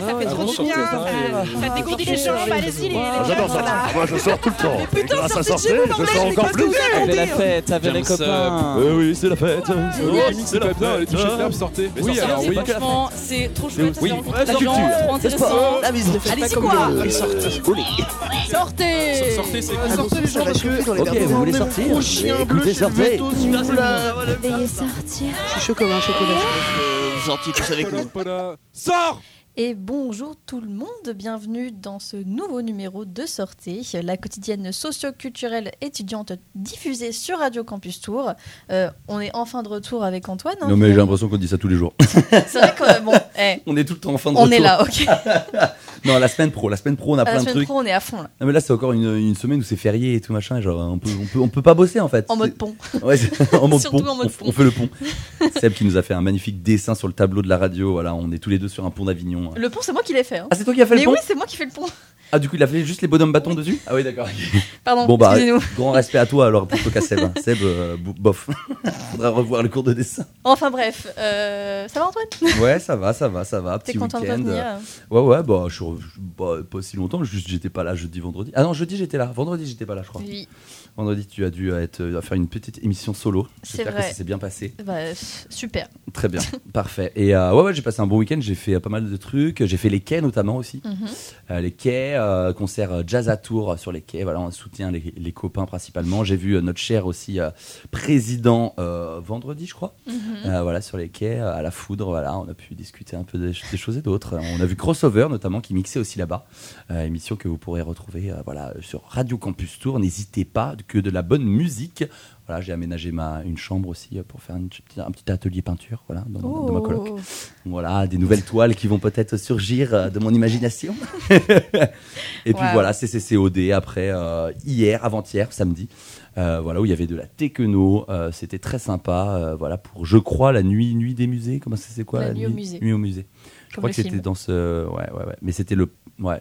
sortez, ça fait Ah, trop du bien. sortez, Ça, ça dégourdit les jambes, allez-y. les- Ah, les- J'adore sortir. Moi, je sors tout le temps. Mais putain, sortez sortir, vous, je sors encore plus. Avec la fête, avec les copains. Euh, oui, c'est la fête. C'est la fête. verbe, sortez. Oui, sortez, alors oui. oui. Franchement, c'est trop chouette, ça Oui. La culture. trop intéressant. Ah, Allez-y quoi Sortez Sortez, c'est Ah, cool. sortez les gens parce que Ok, vous voulez sortir Écoutez, sortez. Veuillez sortir. je suis chaud comme un chocolat. Gentil, tous avec nous. Sors Et bonjour tout le monde, bienvenue dans ce nouveau numéro de Sortie, la quotidienne socio-culturelle étudiante diffusée sur Radio Campus Tour. Euh, on est enfin de retour avec Antoine. hein, Non, mais j'ai l'impression qu'on dit ça tous les jours. C'est vrai que bon, eh, On est tout le temps en fin de on est retour. là, ok. Non, la semaine pro. La semaine pro, on a À plein la de semaine trucs. pro, on est à fond là, Non, mais là, c'est encore une, une semaine où c'est férié et tout machin. et Genre, on peut, on peut, on peut pas bosser en fait. en mode pont. Ouais, en mode Surtout pont. en mode on, pont. on fait le pont. Seb qui nous a fait un magnifique dessin sur le tableau de la radio. Voilà, on est tous les deux sur un pont d'Avignon. Le pont, c'est moi qui l'ai fait. hein. Ah, c'est toi qui as fait Mais le pont oui, c'est moi qui fais le pont. Ah, du coup, il a fait juste les bonhommes bâtons dessus Ah, oui, d'accord. Pardon, Bon, bah, excusez-nous. grand respect à toi alors plutôt qu'à Seb. hein. Seb, euh, bo- bof. Faudra revoir le cours de dessin. Enfin bref, euh, ça va Antoine? Ouais, ça va, ça va, ça va. T'es Petit content de week-end. revenir? Ouais, ouais, bah, je suis re- je- bah, pas si longtemps. Juste, j'étais pas là jeudi, vendredi. Ah non, jeudi, j'étais là. Vendredi, j'étais pas là, je crois. Oui, Vendredi, tu as dû euh, être, euh, faire une petite émission solo. C'est J'espère que vrai. ça s'est bien passé. bah, super. Très bien, parfait. Et euh, ouais, ouais, j'ai passé un bon week-end. J'ai fait euh, pas mal de trucs. J'ai fait les quais notamment aussi. Mhm. Les quais, concert jazz à tour sur les quais. Voilà, on soutient les, les copains principalement. J'ai vu notre cher aussi président vendredi, je crois. Mhm. Voilà, sur les quais, à la foudre. Voilà, on a pu discuter un peu des, des choses et d'autres. On a vu Crossover notamment qui mixait aussi là-bas. Émission que vous pourrez retrouver voilà sur Radio Campus Tour. N'hésitez pas que de la bonne musique. Voilà, j'ai aménagé ma une chambre aussi euh, pour faire une un petit atelier peinture. Voilà, dans, dans ma coloc. Oh. Voilà, des nouvelles toiles qui vont peut-être surgir euh, de mon imagination. et puis voilà, CCCOD après, euh, hier, avant-hier, samedi, euh, voilà, où il y avait de la techno. euh, C'était très sympa. voilà, pour, je crois, la nuit, nuit des musées. Comment c'est quoi La nuit au musée. Nuit au musée. Je Comme crois que c'était dans ce. Ouais, ouais, ouais. Mais c'était le. Ouais.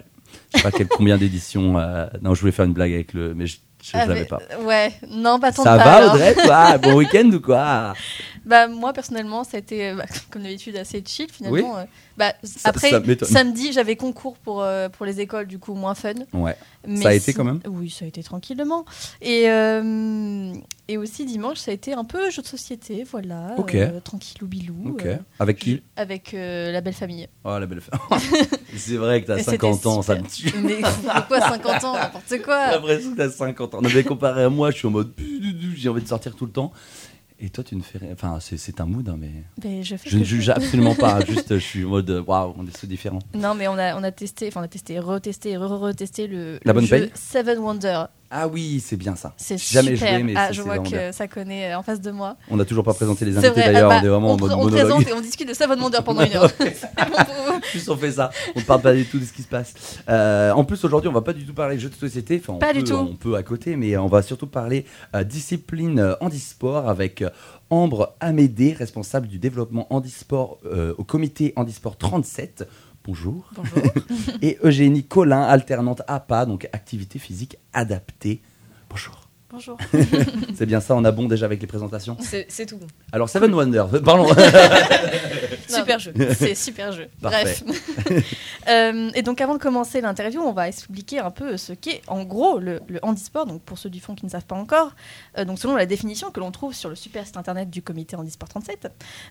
Je sais pas quel, combien d'éditions. euh, Non, je voulais faire une blague avec le. Mais je, je, l'avais mais- pas. Ouais, non, bah tente Ça pas, va, alors. Audrey, toi Bon week-end ou quoi Bah moi personnellement ça a été bah, comme d'habitude assez chill finalement. euh. Bah, Ça- après ça samedi j'avais concours pour, euh, pour les écoles du coup moins fun. Ouais. Mais Ça a été si- quand même Oui ça a été tranquillement. Et, euh, et aussi dimanche ça a été un peu jeu de société voilà. Ok. euh, tranquillou bilou. Ok. euh, Avec qui avec euh, la belle famille. Oh, la belle femme. c'est vrai que t'as Et 50 c'était ans, ça me tue. Mais pourquoi 50 ans? N'importe J'ai quoi. l'impression que t'as 50 ans. Non, mais comparé à moi, je suis en mode. J'ai envie de sortir tout le temps. Et toi, tu ne fais rien. Enfin, c'est- un mood, hein, mais. Mais je ne juge absolument pas. Juste, je suis en mode. Waouh, on est tous différents. Non mais on a, on a testé, enfin on a testé, retesté, re-retesté le, La le bonne jeu paye Seven Wonders. Ah oui, c'est bien ça. C'est Jamais super. joué, mais ah, je vois que bien. ça connaît euh, en face de moi. On n'a toujours pas présenté les invités d'ailleurs. ah bah, on est vraiment on, en mode pr- on monologue. présente et on discute de Wonders pendant une heure. Bon Plus on fait ça, on ne parle pas du tout de ce qui se passe. Euh, en plus, aujourd'hui, on va pas du tout parler jeux de société. Enfin, on Pas peut, du tout. On peut à côté, mais on va surtout parler euh, discipline euh, handisport avec Ambre Amédée, responsable du développement handisport au comité handisport 37. Bonjour. Bonjour. Et Eugénie Collin, alternante APA, donc activité physique adaptée. Bonjour. Bonjour. C'est bien ça, on a bon déjà avec les présentations. C'est tout bon. Alors, Seven Wonders, euh, parlons. Super jeu. C'est super jeu. Bref. Euh, et donc avant de commencer l'interview, on va expliquer un peu ce qu'est en gros le, le handisport. Donc pour ceux du fond qui ne savent pas encore, euh, donc selon la définition que l'on trouve sur le super site internet du comité handisport 37,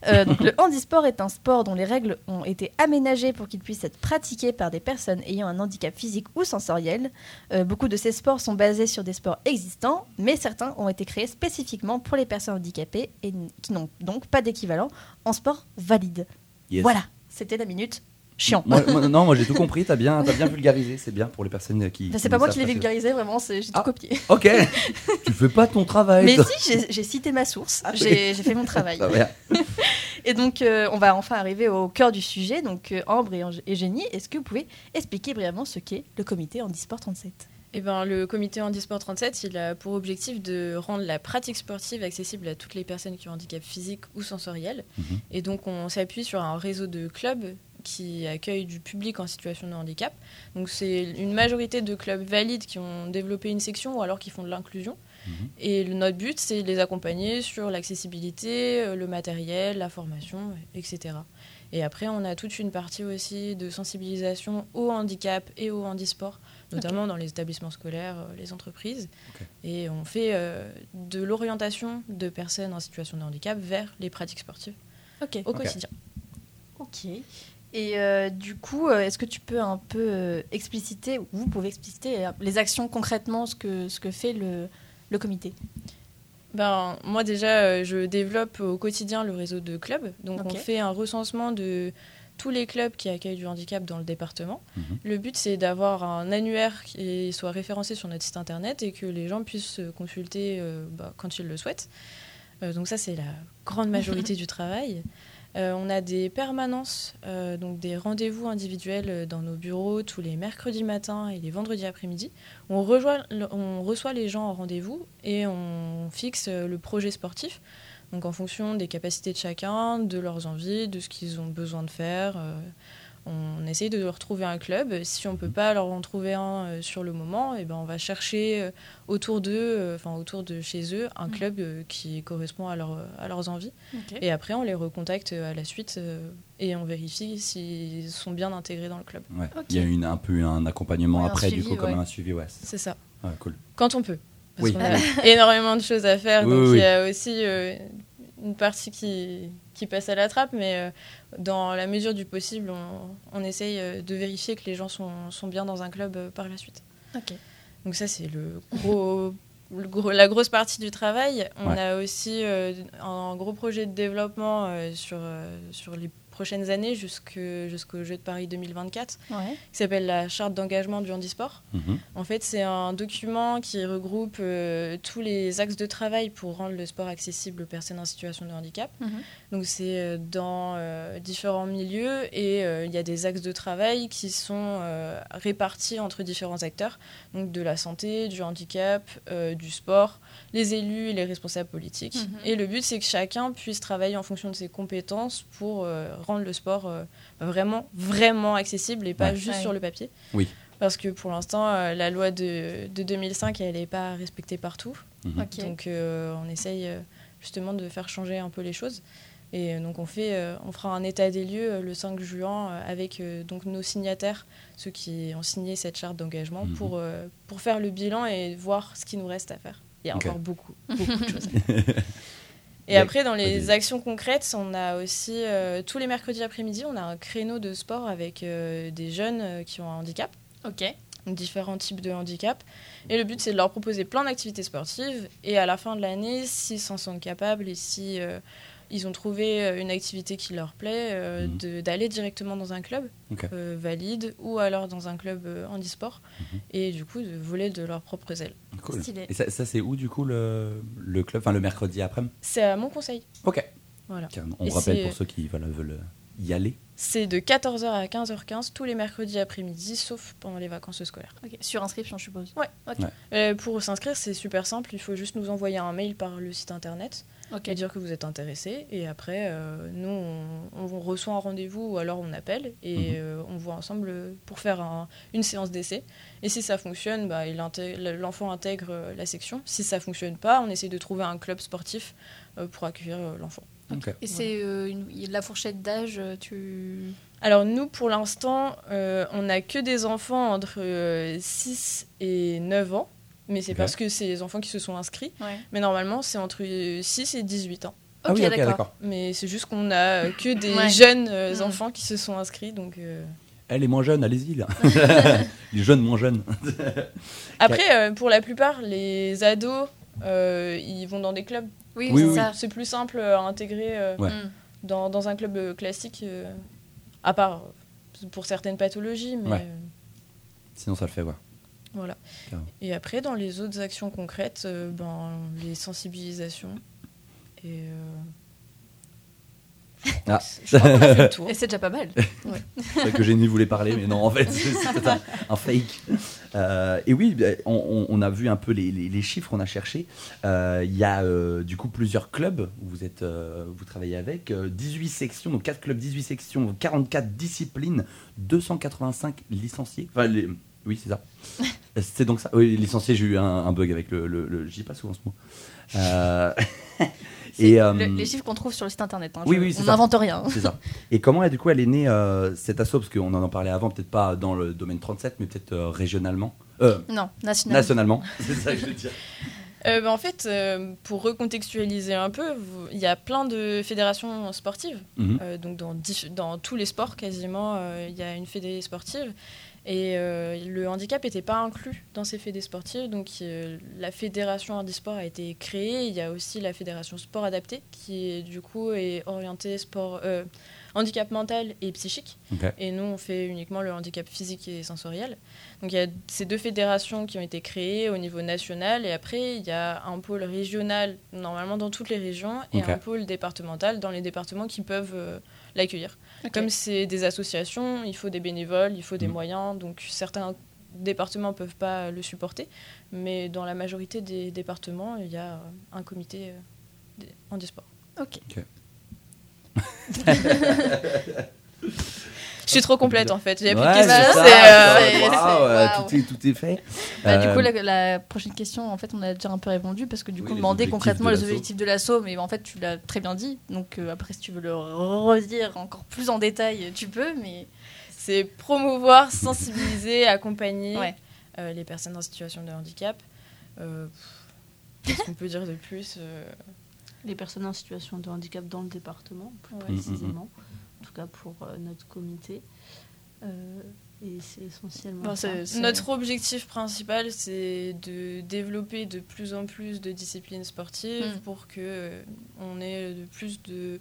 euh, donc le handisport est un sport dont les règles ont été aménagées pour qu'il puisse être pratiqué par des personnes ayant un handicap physique ou sensoriel. Beaucoup de ces sports sont basés sur des sports existants, mais certains ont été créés spécifiquement pour les personnes handicapées et qui n'ont donc pas d'équivalent en sport valide. Yes. Voilà, c'était la minute chiant. Moi- moi- non, moi j'ai tout compris, t'as bien, bien vulgarisé, c'est bien pour les personnes qui. C'est pas moi qui l'ai vulgarisé, vraiment, j'ai tout Ah. copié. Ok, tu fais pas ton travail. Mais toi. si, j'ai- cité ma source, Ah j'ai fait mon travail. Va. Et donc, euh, on va enfin arriver au cœur du sujet. Donc, euh, Ambre et, Ang- et Génie, est-ce que vous pouvez expliquer brièvement ce qu'est le comité Handisport 37 Eh ben, le comité Handisport 37, il a pour objectif de rendre la pratique sportive accessible à toutes les personnes qui ont un handicap physique ou sensoriel. Mhm. Et donc, on s'appuie sur un réseau de clubs qui accueillent du public en situation de handicap. Donc, c'est une majorité de clubs valides qui ont développé une section ou alors qui font de l'inclusion. Mhm. Et le- notre but, c'est de les accompagner sur l'accessibilité, euh, le matériel, la formation, etc. Et après, on a toute une partie aussi de sensibilisation au handicap et au handisport, notamment dans les établissements scolaires, euh, les entreprises. Et on fait euh, de l'orientation de personnes en situation de handicap vers les pratiques sportives au quotidien. Ok. Et euh, du coup, est-ce que tu peux un peu euh, expliciter, ou vous pouvez expliciter les actions concrètement, ce que, ce que fait le, le comité? Ben, moi déjà, je développe au quotidien le réseau de clubs. Donc on fait un recensement de tous les clubs qui accueillent du handicap dans le département. Mhm. Le but, c'est d'avoir un annuaire qui soit référencé sur notre site internet et que les gens puissent se consulter euh, bah, quand ils le souhaitent. Euh, donc ça, c'est la grande majorité du travail. Euh, on a des permanences, euh, donc des rendez-vous individuels dans nos bureaux tous les mercredis matins et les vendredis après-midi. On, rejoint- on reçoit les gens en rendez-vous et on fixe le projet sportif. Donc en fonction des capacités de chacun, de leurs envies, de ce qu'ils ont besoin de faire. euh, on essaye de leur trouver un club. Si on peut pas leur en trouver un euh, sur le moment, et ben on va chercher euh, autour d'eux, euh, enfin autour de chez eux, un Mhm. club euh, qui correspond à, leur, à leurs envies. Et après, on les recontacte à la suite euh, et on vérifie s'ils sont bien intégrés dans le club. Ouais. Il y a une, un peu un accompagnement Ouais, un après, du coup, comme ouais. un suivi. Ouais, c'est ça. ouais, cool. Quand on peut. Parce Oui. qu'on a énormément de choses à faire. Oui, donc oui, il y a aussi euh, une partie qui, qui passe à la trappe, mais euh, dans la mesure du possible, on, on essaye euh, de vérifier que les gens sont, sont bien dans un club euh, par la suite. Donc ça, c'est le gros, le gros- la grosse partie du travail. On Ouais. a aussi euh, un gros projet de développement euh, sur, euh, sur les prochaines années jusqu'au Jeu de Paris 2024 Ouais. qui s'appelle la charte d'engagement du handisport. Mhm. En fait, c'est un document qui regroupe euh, tous les axes de travail pour rendre le sport accessible aux personnes en situation de handicap. Mhm. Donc, c'est euh, dans euh, différents milieux et euh, il y a des axes de travail qui sont euh, répartis entre différents acteurs, donc de la santé, du handicap, euh, du sport, les élus et les responsables politiques. Mhm. Et le but, c'est que chacun puisse travailler en fonction de ses compétences pour euh, rendre le sport euh, vraiment, vraiment accessible et pas Ouais. juste Ouais. sur le papier. Oui. Parce que pour l'instant, euh, la loi de, de 2005, elle n'est pas respectée partout. Mhm. Donc euh, on essaye euh, justement de faire changer un peu les choses. Et euh, donc on, fait, euh, on fera un état des lieux euh, le 5 juin euh, avec euh, donc nos signataires, ceux qui ont signé cette charte d'engagement, Mhm. pour, euh, pour faire le bilan et voir ce qu'il nous reste à faire. Il y a encore beaucoup, beaucoup de choses à faire. Et Ouais, après, dans les actions concrètes, on a aussi, euh, tous les mercredis après-midi, on a un créneau de sport avec euh, des jeunes euh, qui ont un handicap Ok. donc différents types de handicap. Et le but, c'est de leur proposer plein d'activités sportives. Et à la fin de l'année, s'ils s'en sentent capables et si euh, ils ont trouvé euh, une activité qui leur plaît, euh, Mhm. d'aller directement dans un club euh, valide ou alors dans un club euh, handisport. Mhm. Et du coup, de voler de leurs propres ailes. Cool. Stylé. Et ça, ça, c'est où, du coup, le, le club Enfin, le mercredi après-midi? C'est à mon conseil. Ok. Voilà. On Et rappelle pour ceux qui voilà, veulent y aller. C'est de 14h à 15h15 tous les mercredis après-midi, sauf pendant les vacances scolaires. Ok. Sur inscription, je suppose. Ouais. Ok. Ouais. Euh, pour s'inscrire, c'est super simple. Il faut juste nous envoyer un mail par le site internet. Ok. et dire que vous êtes intéressé. Et après, euh, nous, on, on reçoit un rendez-vous ou alors on appelle et Mhm. euh, on voit ensemble pour faire un- une séance d'essai. Et si ça fonctionne, bah, intègre- l'enfant intègre euh, la section. Si ça fonctionne pas, on essaie de trouver un club sportif euh, pour accueillir euh, l'enfant. Et c'est euh, la fourchette d'âge, tu. Alors nous, pour l'instant, euh, on n'a que des enfants entre euh, 6 et 9 ans. Mais c'est Ok. parce que c'est les enfants qui se sont inscrits. Ouais. Mais normalement, c'est entre 6 et 18 ans. ah oui, ok, d'accord. Mais c'est juste qu'on a euh, que des Ouais. jeunes euh, Mm. enfants qui se sont inscrits. Donc, euh. Elle est moins jeune, allez-y. là. les jeunes moins jeunes. Après, euh, pour la plupart, les ados, euh, ils vont dans des clubs. Oui, Oui, c'est oui. ça. C'est plus simple à intégrer euh, Ouais. Mm. dans, dans un club classique, euh, à part pour certaines pathologies. Mais Ouais. euh, Sinon, ça le fait, ouais. Voilà. Et après, dans les autres actions concrètes, euh, ben, les sensibilisations. Et. euh, Ah. Et c'est déjà pas mal. C'est vrai que Génie voulait parler, mais non, en fait, c'est c'était un, un fake. Euh, et oui, bah, on, a vu un peu les, les- les chiffres, on a cherché. Euh, Il y a euh, du coup plusieurs clubs où vous, êtes, euh, vous travaillez avec, euh, 18 sections, donc 4 clubs, 18 sections, 44 disciplines, 285 licenciés. Enfin, les- oui, c'est ça. c'est donc ça. Oui, licenciés, j'ai eu un, un bug avec le. le, le- je dis pas souvent ce mot. Euh, Et, euh, le- les chiffres qu'on trouve sur le site internet. hein. Oui, Je- oui, c'est on n'invente rien. C'est ça. Et comment, du coup, elle est née, euh, cette asso Parce qu'on en en parlait avant, peut-être pas dans le domaine 37, mais peut-être euh, régionalement. Euh, Non, national. nationalement. C'est ça que je veux dire. Euh, bah, en fait, euh, pour recontextualiser un peu, il y a plein de fédérations sportives. Mhm. Euh, donc dans, tous les sports quasiment, euh, il y a une fédé sportive. Et euh, le handicap n'était pas inclus dans ces fédés sportives. Donc euh, la fédération handisport a été créée. Il y a aussi la fédération sport adapté qui est, du coup est orientée sport, euh, handicap mental et psychique. Et nous, on fait uniquement le handicap physique et sensoriel. Donc il y a ces deux fédérations qui ont été créées au niveau national. Et après, il y a un pôle régional, normalement dans toutes les régions, et un pôle départemental dans les départements qui peuvent l'accueillir. Comme c'est des associations, il faut des bénévoles, il faut des Mhm. moyens. Donc certains départements ne peuvent pas le supporter. Mais dans la majorité des départements, il y a euh, un comité euh, handisport. Ok. Je suis trop complète en fait. J'ai Ouais, qu'est-ce que c'est c'est, ça, euh, euh, tout, est, tout est fait. Bah, Du Euh, coup, la, la prochaine question, en fait, on a déjà un peu répondu parce que du Oui, coup, on les demandait objectifs concrètement de les objectifs de l'assaut, mais en fait, tu l'as très bien dit. Donc euh, après, si tu veux le redire encore plus en détail, tu peux, mais C'est promouvoir, sensibiliser, accompagner Ouais. euh, les personnes en situation de handicap. Euh, Qu'est-ce qu'on peut dire de plus euh, les personnes en situation de handicap dans le département, plus Ouais. précisément, en tout cas pour euh, notre comité. Euh, et c'est essentiellement Bon, ça. Notre objectif principal, c'est de développer de plus en plus de disciplines sportives Mm. pour que euh, on ait de plus de,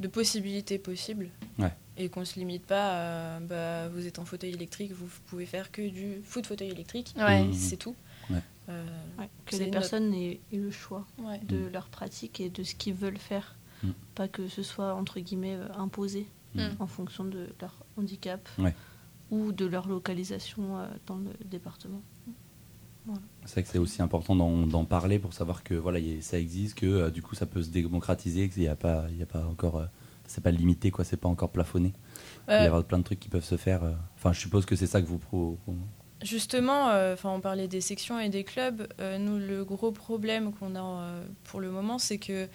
de possibilités possibles Ouais. et qu'on se limite pas à bah, vous êtes en fauteuil électrique, vous pouvez faire que du foot fauteuil électrique, ouais. Mhm. c'est tout. Ouais. Euh, Ouais, que les notre- personnes aient, aient le choix ouais. de Mm. leur pratique et de ce qu'ils veulent faire. Mm. Pas que ce soit, entre guillemets, imposé Mm. en fonction de leur handicap Ouais. ou de leur localisation euh, dans le département. C'est vrai que c'est aussi important d'en parler pour savoir que voilà, y a- ça existe, que euh, du coup ça peut se démocratiser, qu'il n'y a pas, il y a pas encore, euh, c'est pas limité quoi, c'est pas encore plafonné. Il y avoir plein de trucs qui peuvent se faire. euh, Enfin, je suppose que c'est ça que vous pro. Justement, euh, enfin, on parlait des sections et des clubs. euh, nous, le gros problème qu'on a euh, pour le moment, c'est que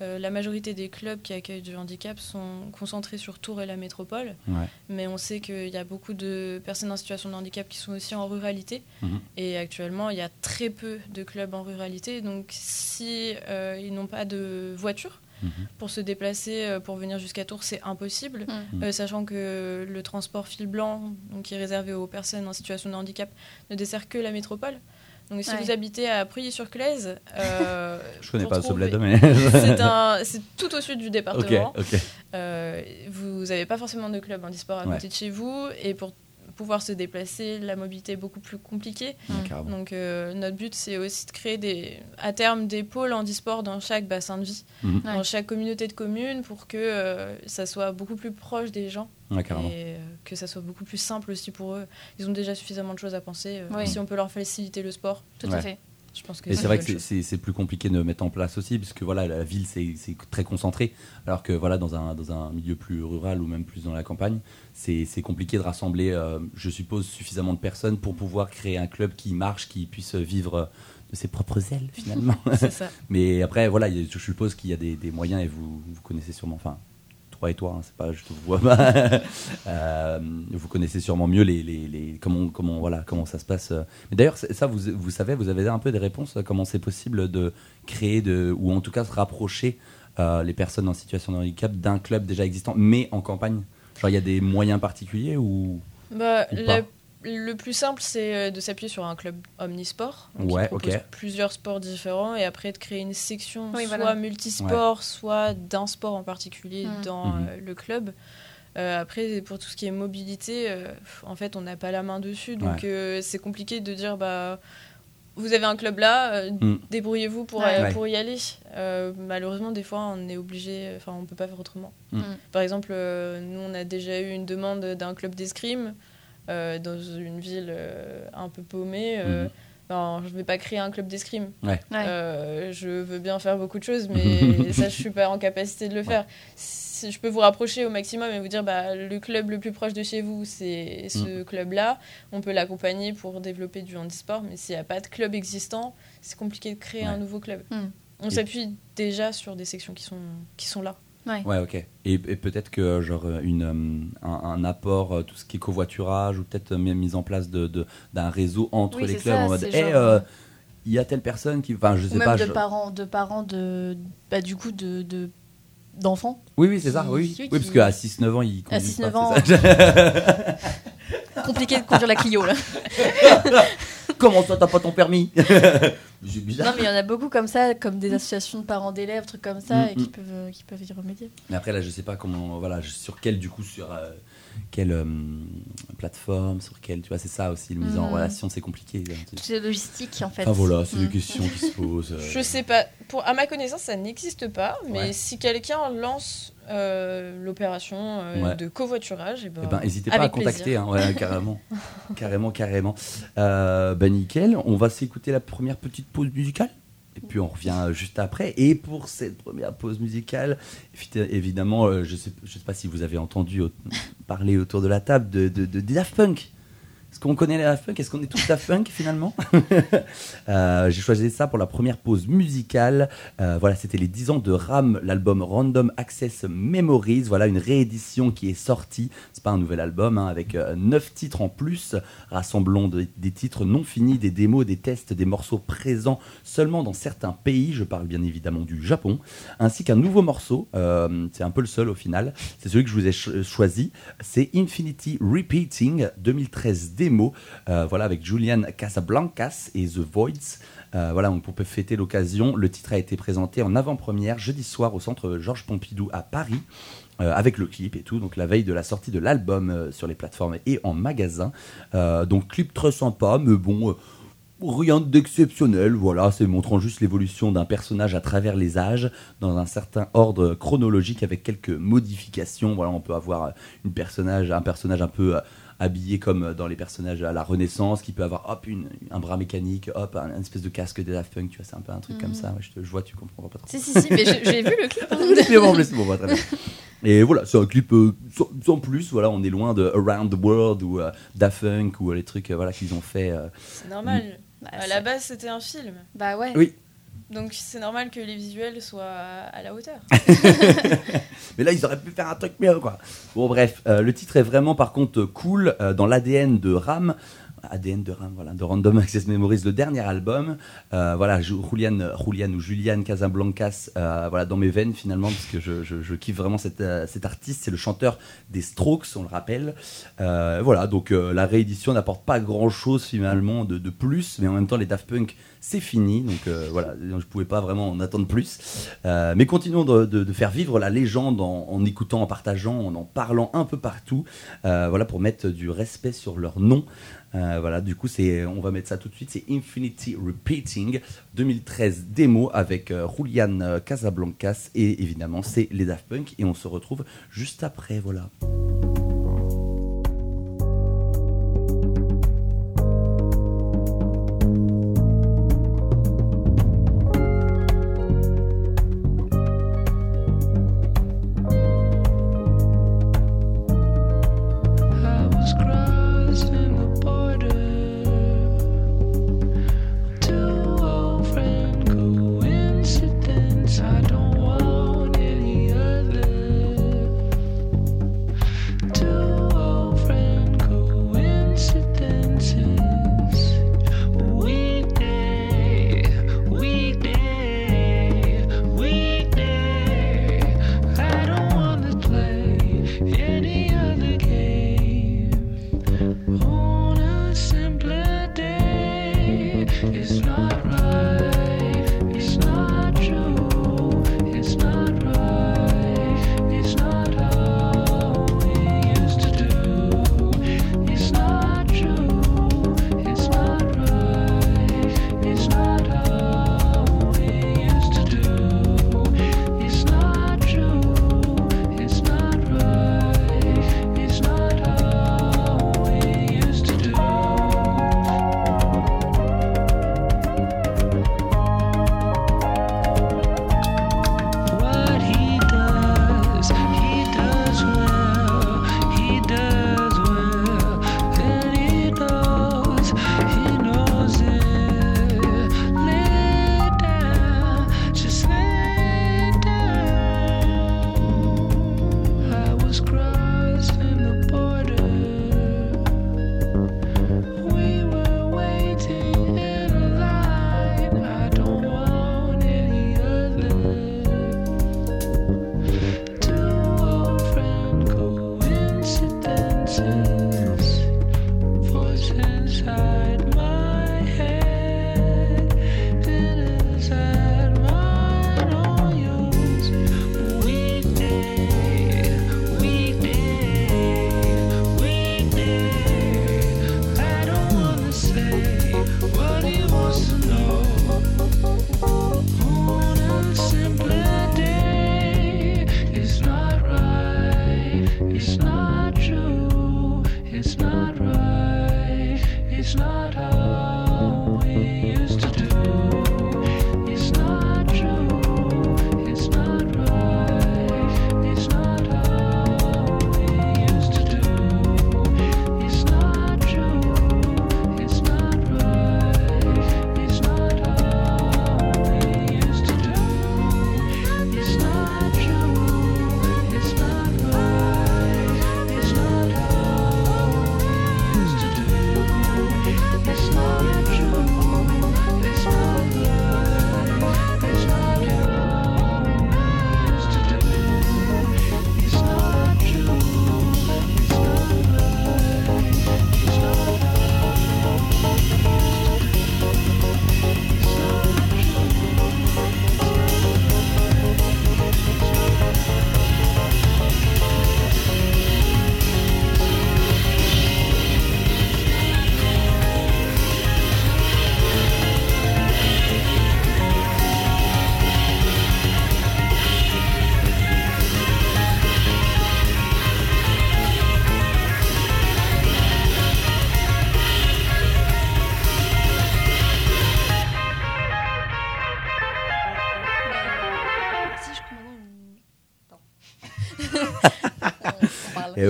euh, la majorité des clubs qui accueillent du handicap sont concentrés sur Tours et la métropole. Ouais. Mais on sait qu'il y a beaucoup de personnes en situation de handicap qui sont aussi en ruralité. Mhm. Et actuellement, il y a très peu de clubs en ruralité. Donc, si euh, ils n'ont pas de voiture Mhm. pour se déplacer, euh, pour venir jusqu'à Tours, c'est impossible. Mhm. Euh, sachant que le transport fil blanc, donc qui est réservé aux personnes en situation de handicap, ne dessert que la métropole. Donc, si Ouais. vous habitez à Preuilly-sur-Claise, euh, Je connais pas ce bled, mais. c'est tout au sud du département. Euh, vous n'avez pas forcément de club handisport à Ouais. côté de chez vous et pour pouvoir se déplacer, la mobilité est beaucoup plus compliquée. Carrément. Donc euh, notre but c'est aussi de créer des, à terme des pôles handisport dans chaque bassin de vie, Mhm. Ouais. dans chaque communauté de communes pour que euh, ça soit beaucoup plus proche des gens Ouais, et euh, que ça soit beaucoup plus simple aussi pour eux. Ils ont déjà suffisamment de choses à penser. euh, Oui. Si on peut leur faciliter le sport, Tout Ouais. à fait. je pense que Et c'est vrai que c'est- plus compliqué de mettre en place aussi, parce que voilà, la ville c'est c'est très concentré, alors que voilà, dans un, dans un milieu plus rural ou même plus dans la campagne, c'est c'est compliqué de rassembler, euh, je suppose, suffisamment de personnes pour pouvoir créer un club qui marche, qui puisse vivre de ses propres ailes finalement. C'est ça. Mais après, voilà, je suppose qu'il y a des, des moyens et vous, vous connaissez sûrement, enfin, toi et toi, hein, c'est pas, je te vois pas. Euh, vous connaissez sûrement mieux les, les, les- comment, comment, voilà, comment ça se passe. euh. Mais d'ailleurs, ça, vous, vous savez, vous avez un peu des réponses à comment c'est possible de créer, de, ou en tout cas se rapprocher euh, les personnes en situation de handicap d'un club déjà existant, mais en campagne? Genre, il y a des moyens particuliers ou Bah, Ou pas? Le plus simple, c'est euh, de s'appuyer sur un club omnisport, donc Ouais, qui propose plusieurs sports différents, et après de créer une section Oui, soit voilà. multisport, soit d'un sport en particulier Mm. dans Mhm. euh, le club. Euh, après, pour tout ce qui est mobilité, euh, en fait, on n'a pas la main dessus, donc euh, c'est compliqué de dire bah vous avez un club là, euh, Mm. débrouillez-vous pour, euh, pour y aller. Euh, malheureusement, des fois, on est obligé, enfin, on peut pas faire autrement. Mm. Par exemple, euh, nous, on a déjà eu une demande d'un club d'escrime euh, dans une ville euh, un peu paumée. euh, Mhm. non, je vais pas créer un club d'escrime. Ouais. Ouais. Euh, je veux bien faire beaucoup de choses, mais ça, je suis pas en capacité de le faire. Si je peux vous rapprocher au maximum et vous dire, bah, le club le plus proche de chez vous, c'est ce club-là. On peut l'accompagner pour développer du handisport, mais s'il n'y a pas de club existant, c'est compliqué de créer Ouais. un nouveau club. Hmm. On s'appuie déjà sur des sections qui sont, qui sont là. Ouais, ok. Et, et peut-être que genre une, euh, un, un apport, euh, tout ce qui est covoiturage, ou peut-être euh, même mise en place de, de- d'un réseau entre Oui, les clubs ça, en mode, c'est Eh, genre, euh, il y a telle personne qui, enfin, je Ou sais même pas. de je- parents, de parents de, bah, du coup, de, de- d'enfants. Oui, oui, c'est ça. Oui, qui- oui, parce qu'à 6-9 ans, il À conduit 6-9 pas, ans. Compliqué de conduire la Clio là. Comment ça, t'as pas ton permis? Bizarre. Non mais il y en a beaucoup comme ça, comme des associations de parents d'élèves, trucs comme ça, Mm, et qui mm. peuvent, euh, qui peuvent y remédier. Mais après là, je sais pas comment, voilà, sur quelle du coup, sur euh, quelle euh, plateforme, sur quelle, tu vois, c'est ça aussi, le mise en Mhm. relation, c'est compliqué. C'est logistique en fait. Ah voilà, c'est Mm. des questions qui se posent. euh. Je sais pas. Pour, à ma connaissance, ça n'existe pas. Mais Ouais. si quelqu'un lance euh, l'opération euh, Ouais. de covoiturage, et ben, Eh ben, n'hésitez pas à contacter, hein, ouais, carrément, carrément, carrément. Euh, bah nickel, on va s'écouter la première petite pause musicale. Et puis on revient euh, juste après. Et pour cette première pause musicale, évi- évidemment, euh, je je sais pas si vous avez entendu parler autour de la table de, de, de Daft Punk. Est-ce qu'on connaît les Daft Punk Est-ce qu'on est tous Daft Punk finalement? Euh, J'ai choisi ça pour la première pause musicale. Euh, voilà, c'était les 10 ans de RAM, l'album Random Access Memories. Voilà, une réédition qui est sortie. C'est pas un nouvel album, hein, avec 9 titres en plus, rassemblant de- des titres non finis, des démos, des tests, des morceaux présents seulement dans certains pays. Je parle bien évidemment du Japon, ainsi qu'un nouveau morceau. euh, c'est un peu le seul au final. C'est celui que je vous ai cho- choisi. C'est Infinity Repeating 2013 démo. euh, voilà, avec Julian Casablancas et The Voids. Euh, voilà, donc pour fêter l'occasion, le titre a été présenté en avant-première jeudi soir au centre Georges Pompidou à Paris. euh, avec le clip et tout, donc la veille de la sortie de l'album sur les plateformes et en magasin. Donc clip très sympa, mais bon, rien d'exceptionnel. Voilà, c'est montrant juste l'évolution d'un personnage à travers les âges, dans un certain ordre chronologique avec quelques modifications. Voilà, on peut avoir une personnage, un personnage un peu habillé comme dans les personnages à la Renaissance, qui peut avoir hop une- un bras mécanique, hop un, une espèce de casque de Daft Punk, tu vois, c'est un peu un truc comme Mhm. ça. Ouais, je, te- je vois, tu comprends pas trop. Si, si, si, mais j'ai vu le clip. hein. C'est bon, c'est bon, bah, très bien. Et voilà, c'est un clip euh, sans, sans plus. Voilà, on est loin de Around the World ou euh, Daft Punk ou euh, les trucs euh, voilà qu'ils ont fait. euh. C'est normal. Bah, à la base, c'était un film. Bah ouais. Oui. Donc c'est normal que les visuels soient à la hauteur. Mais là, ils auraient pu faire un truc mieux, quoi. Bon, bref, euh, le titre est vraiment, par contre, cool euh, dans l'ADN de RAM. ADN de voilà, de Random Access Memories, le dernier album. Euh, voilà, Julian, Julian ou Julian Casablancas, euh, voilà, dans mes veines finalement, parce que je, kiffe vraiment cet, euh, cet artiste. C'est le chanteur des Strokes, on le rappelle. Euh, voilà, donc euh, la réédition n'apporte pas grand chose finalement de, plus, mais en même temps, les Daft Punk, c'est fini. Donc euh, voilà, je pouvais pas vraiment en attendre plus. Euh, mais continuons de, faire vivre la légende en, en écoutant, en partageant, en en parlant un peu partout. Euh, voilà, pour mettre du respect sur leur nom. Euh, voilà, du coup, c'est, on va mettre ça tout de suite. C'est Infinity Repeating 2013 démo avec euh, Julian euh, Casablancas et évidemment, c'est les Daft Punk. Et on se retrouve juste après. Voilà.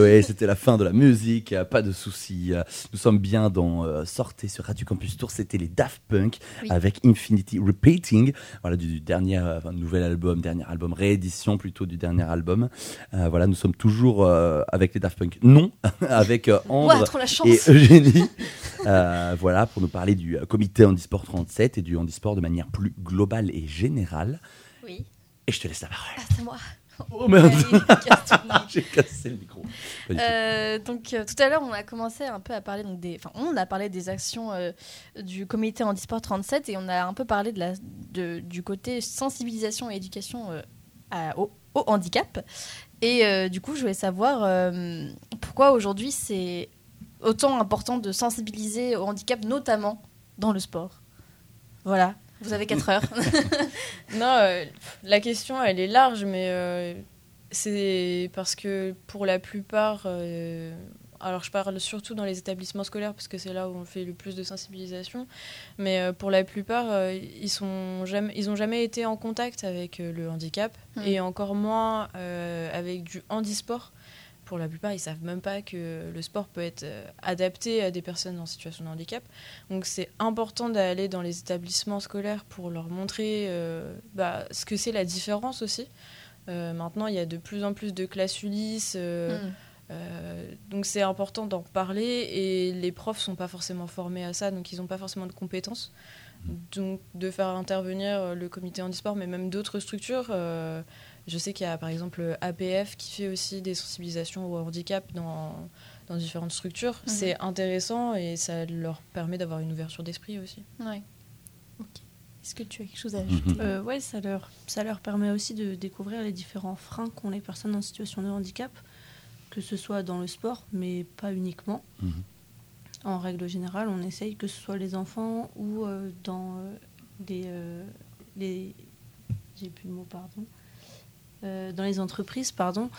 Ouais, c'était la fin de la musique, euh, pas de soucis. euh, Nous sommes bien dans euh, Sortez sur Radio Campus Tour, c'était les Daft Punk Oui. avec Infinity Repeating, voilà du dernier euh, enfin, nouvel album, dernier album, réédition plutôt du dernier album. Euh, voilà, nous sommes toujours euh, avec les Daft Punk. Non, avec chance. et Eugénie. Voilà, pour nous parler du comité Handisport 37 et du handisport de manière plus globale et générale. Oui. Et je te laisse la parole. Ah, c'est moi. Oh merde. Non. j'ai cassé le micro. Euh, donc euh, tout à l'heure, on a commencé un peu à parler donc des, enfin on a parlé des actions euh, du comité handisport 37 et on a un peu parlé de la, de- du côté sensibilisation et éducation à- au, au handicap. Et du coup, je voulais savoir pourquoi aujourd'hui c'est autant important de sensibiliser au handicap, notamment dans le sport. Voilà. Vous avez 4 heures. Non, euh, la question, elle est large, mais euh, c'est parce que pour la plupart, euh, alors je parle surtout dans les établissements scolaires parce que c'est là où on fait le plus de sensibilisation, mais pour la plupart, ils sont jamais, ils ont jamais été en contact avec le handicap Mm. et encore moins avec du handisport. Pour la plupart, ils savent même pas que le sport peut être euh, adapté à des personnes en situation de handicap. Donc c'est important d'aller dans les établissements scolaires pour leur montrer euh, bah, ce que c'est la différence aussi. Euh, maintenant, il y a de plus en plus de classes Ulysse, euh, Mm. euh, donc c'est important d'en parler et les profs sont pas forcément formés à ça, donc ils n'ont pas forcément de compétences. Donc de faire intervenir le comité handisport, mais même d'autres structures. euh, je sais qu'il y a par exemple APF qui fait aussi des sensibilisations au handicap dans, dans différentes structures. Mhm. C'est intéressant et ça leur permet d'avoir une ouverture d'esprit aussi. Ouais. Ok. Est-ce que tu as quelque chose à ajouter? Mhm. Euh, ouais, ça leur, ça leur permet aussi de découvrir les différents freins qu'ont les personnes en situation de handicap, que ce soit dans le sport, mais pas uniquement. Mhm. En règle générale, on essaye que ce soit les enfants ou euh, dans euh, les, euh, les... J'ai plus le mot, pardon. Euh, dans les entreprises, pardon,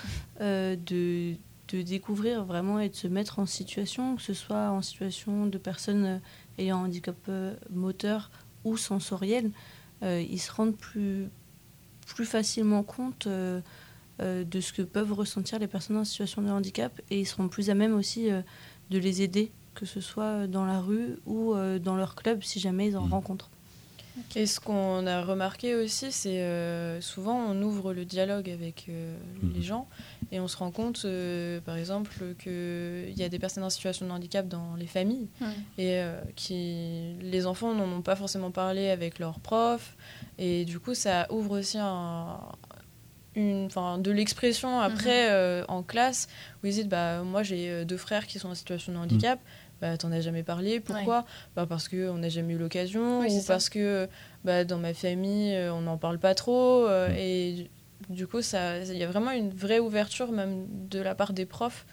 euh, de, de découvrir vraiment et de se mettre en situation, que ce soit en situation de personnes euh, ayant un handicap moteur ou sensoriel, ils se rendent plus, plus facilement compte de ce que peuvent ressentir les personnes en situation de handicap et ils seront plus à même aussi de les aider, que ce soit dans la rue ou dans leur club si jamais ils en Mhm. rencontrent. Et ce qu'on a remarqué aussi, c'est euh, souvent on ouvre le dialogue avec euh, Mhm. les gens et on se rend compte, euh, par exemple, qu'il y a des personnes en situation de handicap dans les familles et euh, qui les enfants n'en ont pas forcément parlé avec leurs profs et du coup ça ouvre aussi un, une, enfin, de l'expression après euh, en classe où ils disent bah moi j'ai deux frères qui sont en situation de handicap. Bah, t'en as jamais parlé, pourquoi? Bah, Parce qu'on n'a jamais eu l'occasion, Oui, c'est ou ça. parce que bah, dans ma famille, euh, on n'en parle pas trop. euh, Mm. Et du- coup, ça- il y a vraiment une vraie ouverture, même de la part des profs.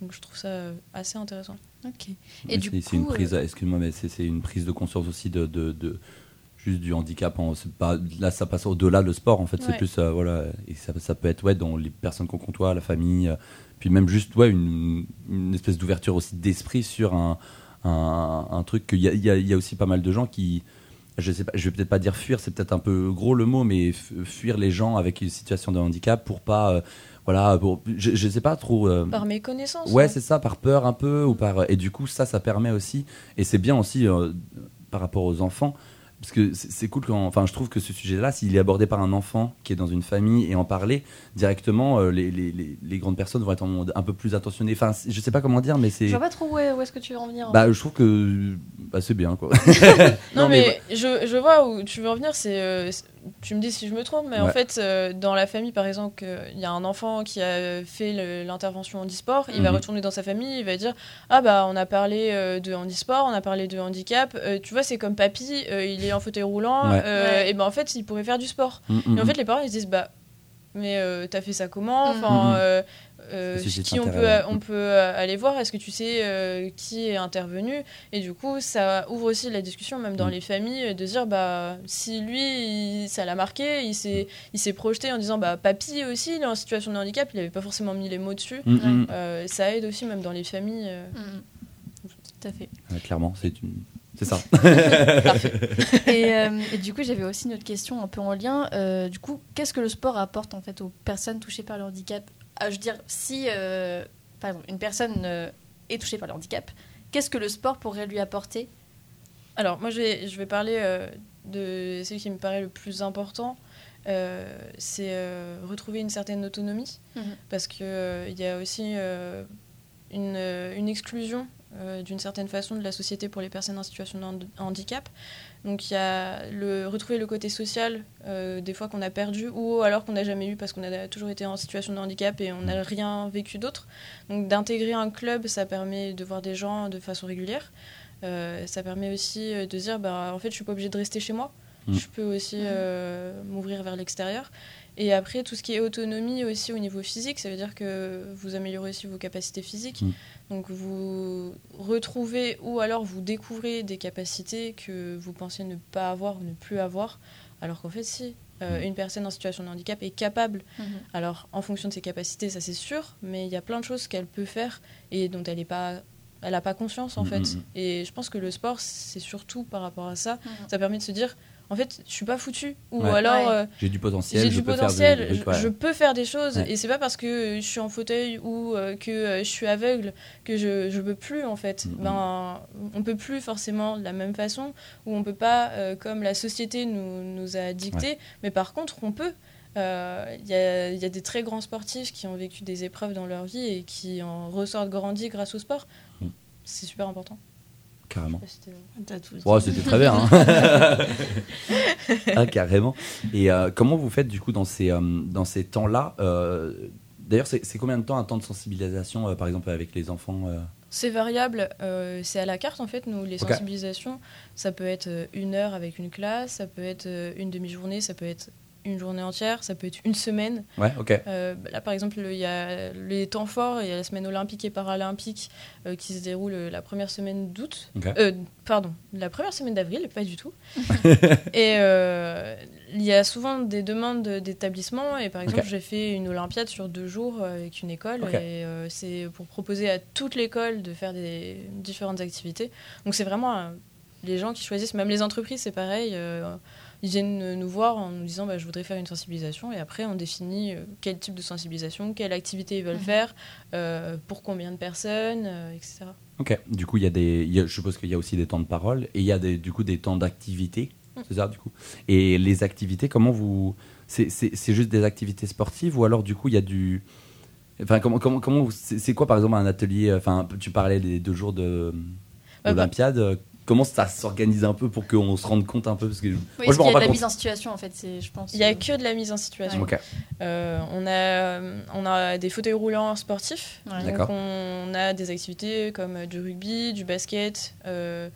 Donc je trouve ça euh, assez intéressant. Ok. Mais Et du c'est- c'est une coup, prise, euh, excuse-moi, mais c'est c'est une prise de conscience aussi de, de, de- juste du handicap. en- pas, là, ça passe au-delà le sport. En fait, c'est plus euh, voilà, et ça, ça peut être ouais dans les personnes qu'on côtoie, la famille, euh, puis même juste ouais une, une espèce d'ouverture aussi d'esprit sur un, un, un truc qu'il y y, y a aussi pas mal de gens qui je sais pas, je vais peut-être pas dire fuir, c'est peut-être un peu gros le mot, mais fuir les gens avec une situation de handicap pour pas, euh, voilà, pour, je, je sais pas trop. euh, Par méconnaissance. Ouais, hein. c'est ça, par peur un peu ou par et du coup ça, ça permet aussi et c'est bien aussi euh, par rapport aux enfants parce que c'est cool quand, enfin, je trouve que ce sujet-là, s'il est abordé par un enfant qui est dans une famille et en parler directement, euh, les, les, les, les grandes personnes vont être un peu plus attentionnées. Enfin, je sais pas comment dire, mais c'est, Je vois pas trop où est, où est-ce que tu veux en venir. bah, je trouve que bah, c'est bien quoi. Non, Non, mais mais, je, je vois où tu veux en venir. C'est, euh, c'est- tu me dis si je me trompe, mais en fait, euh, dans la famille, par exemple, il y a un enfant qui a fait l'intervention handisport, il va Mhm. retourner dans sa famille, il va dire Ah, bah, on a parlé euh, de handisport, on a parlé de handicap. Euh, tu vois, c'est comme papy, euh, il est en fauteuil roulant, Ouais. euh, Ouais. et ben en fait, il pourrait faire du sport. Mm, mm, Et en mm. fait, les parents, ils se disent Bah, mais euh, t'as fait ça comment? Enfin. Euh, euh, qui on peut, on peut euh, aller voir Est-ce que tu sais euh, qui est intervenu? Et du coup, ça ouvre aussi la discussion, même dans Mhm. les familles, de dire bah si lui, il- ça l'a marqué, il s'est, il s'est projeté en disant bah papy aussi, il est en situation de handicap, il avait pas forcément mis les mots dessus. Mm, mm. Euh, ça aide aussi, même dans les familles. euh. Tout à fait. Ouais, clairement, c'est une, c'est ça. et, euh, et du coup, j'avais aussi une autre question un peu en lien. Euh, du coup, qu'est-ce que le sport apporte en fait aux personnes touchées par le handicap? Je veux dire, si euh, par exemple, une personne euh, est touchée par le handicap, qu'est-ce que le sport pourrait lui apporter? Alors, moi, je vais, je vais parler euh, de ce qui me paraît le plus important. C'est retrouver une certaine autonomie. Mhm. Parce qu'il il y a aussi une, une exclusion d'une certaine façon de la société pour les personnes en situation de hand- handicap. Donc il y a le, retrouver le côté social euh, des fois qu'on a perdu ou alors qu'on n'a jamais eu parce qu'on a toujours été en situation de handicap et on n'a rien vécu d'autre. Donc d'intégrer un club, ça permet de voir des gens de façon régulière. Euh, ça permet aussi euh, de dire bah, en fait je suis pas obligée de rester chez moi. Mm. Je peux aussi euh, m'ouvrir vers l'extérieur. Et après, tout ce qui est autonomie aussi au niveau physique, ça veut dire que vous améliorez aussi vos capacités physiques. Mm. Donc vous retrouvez ou alors vous découvrez des capacités que vous pensiez ne pas avoir ou ne plus avoir, alors qu'en fait, si. Euh, Mm. Une personne en situation de handicap est capable, Mhm. alors en fonction de ses capacités, ça c'est sûr, mais il y a plein de choses qu'elle peut faire et dont elle n'est pas, elle n'a pas conscience en Mm, fait. Et je pense que le sport, c'est surtout par rapport à ça, Mhm. ça permet de se dire, en fait, je suis pas foutu, ou Ouais. alors Ouais. euh, J'ai du potentiel, j'ai je du peux potentiel, faire des je, trucs, ouais. je peux faire des choses, Ouais. et c'est pas parce que je suis en fauteuil ou euh, que euh, je suis aveugle que je je peux plus en fait. Ben on peut plus forcément de la même façon, ou on peut pas euh, comme la société nous nous a dicté, mais par contre on peut. Euh, Il y, a, il y a des très grands sportifs qui ont vécu des épreuves dans leur vie et qui en ressortent grandis grâce au sport. Mhm. C'est super important. Carrément. Si c'était-. Oh, très bien. hein. ah, carrément. Et euh, comment vous faites du coup dans ces, euh, dans ces temps-là euh, D'ailleurs, c'est combien de temps un temps de sensibilisation, euh, par exemple, avec les enfants euh? C'est variable, euh, c'est à la carte en fait, nous, les sensibilisations. Ça peut être une heure avec une classe, ça peut être une demi-journée, ça peut être une journée entière, ça peut être une semaine. Ouais, ok. Euh, bah là, par exemple, il y a les temps forts, il y a la semaine olympique et paralympique euh, qui se déroule euh, la première semaine d'août. Euh, pardon, la première semaine d'avril, pas du tout. et il y a souvent des demandes d'établissement. Et par exemple, j'ai fait une Olympiade sur deux jours avec une école. Et c'est pour proposer à toute l'école de faire des différentes activités. Donc c'est vraiment les gens qui choisissent, même les entreprises, c'est pareil. Ils viennent nous voir en nous disant bah, je voudrais faire une sensibilisation et après on définit euh, quel type de sensibilisation, quelle activité ils veulent Mhm. faire, euh, pour combien de personnes, euh, etc. Ok. Du coup, il y a des. il y a- je suppose qu'il y a aussi des temps de parole et il y a des, du coup des temps d'activité. Mm. C'est ça, du coup? Et les activités, comment vous. C'est c'est- c'est juste des activités sportives ou alors, du coup, il y a du. Enfin, comment, comment, comment c'est quoi, par exemple, un atelier Enfin, tu parlais des deux jours de bah- d'Olympiade. Comment ça s'organise un peu pour qu'on se rende compte un peu parce que je- Oui, moi je est-ce me qu'il y rends a pas de la compte. mise en situation en fait, c'est je pense. Il y a euh, que de la mise en situation. Euh, on, a, on a des fauteuils roulants sportifs. Ouais. Donc on a des activités comme du rugby, du basket, euh,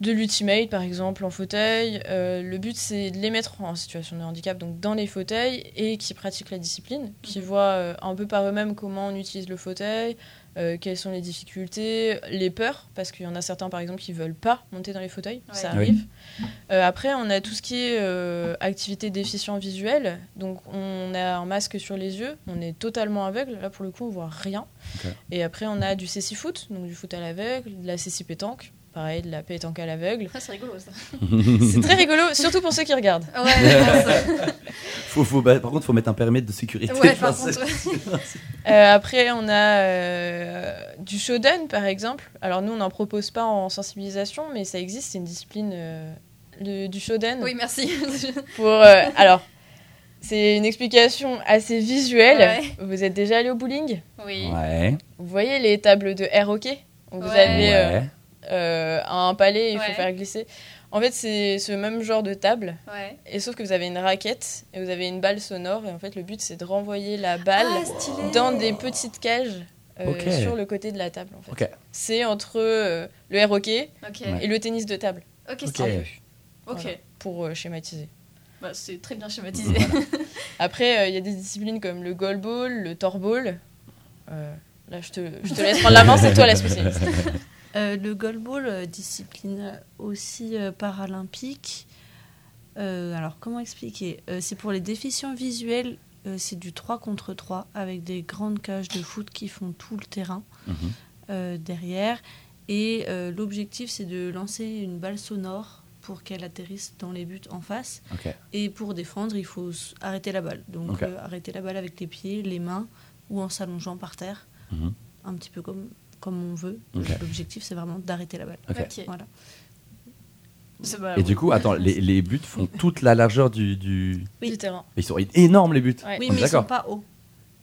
de l'ultimate par exemple en fauteuil. Euh, le but c'est de les mettre en situation de handicap donc dans les fauteuils et qui pratiquent la discipline, qui Mhm. voient euh, un peu par eux-mêmes comment on utilise le fauteuil, euh, quelles sont les difficultés, les peurs, parce qu'il y en a certains par exemple qui veulent pas monter dans les fauteuils, Ouais. ça Oui. arrive. Euh, après, on a tout ce qui est euh, activité déficient visuel. Donc, on a un masque sur les yeux. On est totalement aveugle. Là, pour le coup, on voit rien. Et après, on a du céci foot, donc du foot à l'aveugle, de la céci pétanque, pareil, de la pétanque à l'aveugle. Ah, c'est rigolo ça. C'est très rigolo, surtout pour ceux qui regardent. Ouais. Faut, faut- bah, par contre, faut mettre un périmètre de sécurité. Ouais, par Enfin, contre, c'est- ouais. Euh, après, on a euh, du shodan, par exemple. Alors, nous, on n'en propose pas en sensibilisation, mais ça existe. C'est une discipline euh, du shodan. Oui, merci. Pour, euh, alors, c'est une explication assez visuelle. Ouais. Vous êtes déjà allé au bowling? Oui. Ouais. Vous voyez les tables de air hockey vous Ouais. avez euh, Euh, un palais, il faut faire glisser. En fait, c'est ce même genre de table, Ouais. et sauf que vous avez une raquette et vous avez une balle sonore, et en fait, le but c'est de renvoyer la balle Ah, dans des petites cages euh, sur le côté de la table. En fait. Ok. C'est entre euh, le air hockey et le tennis de table, Ok. Voilà. pour euh, schématiser. Bah, c'est très bien schématisé. Après, euh, il y a des disciplines comme le goalball, le torball. Euh, là, je te, je te laisse prendre la main, c'est toi la spécialiste. Euh, le goalball, euh, discipline aussi euh, paralympique. Euh, alors, comment expliquer? Euh, C'est pour les déficients visuels, euh, c'est du 3 contre 3 avec des grandes cages de foot qui font tout le terrain Mhm. euh, derrière. Et euh, l'objectif, c'est de lancer une balle sonore pour qu'elle atterrisse dans les buts en face. Ok. Et pour défendre, il faut arrêter la balle. Donc, euh, arrêter la balle avec les pieds, les mains ou en s'allongeant par terre, Mhm. un petit peu comme, comme on veut. L'objectif, c'est vraiment d'arrêter la balle. Voilà. Bah, Et du coup, attends, les, les buts font toute la largeur du. du- Oui. Du terrain. Ils sont énormes les buts. Ouais. Oui, mais ils sont pas hauts.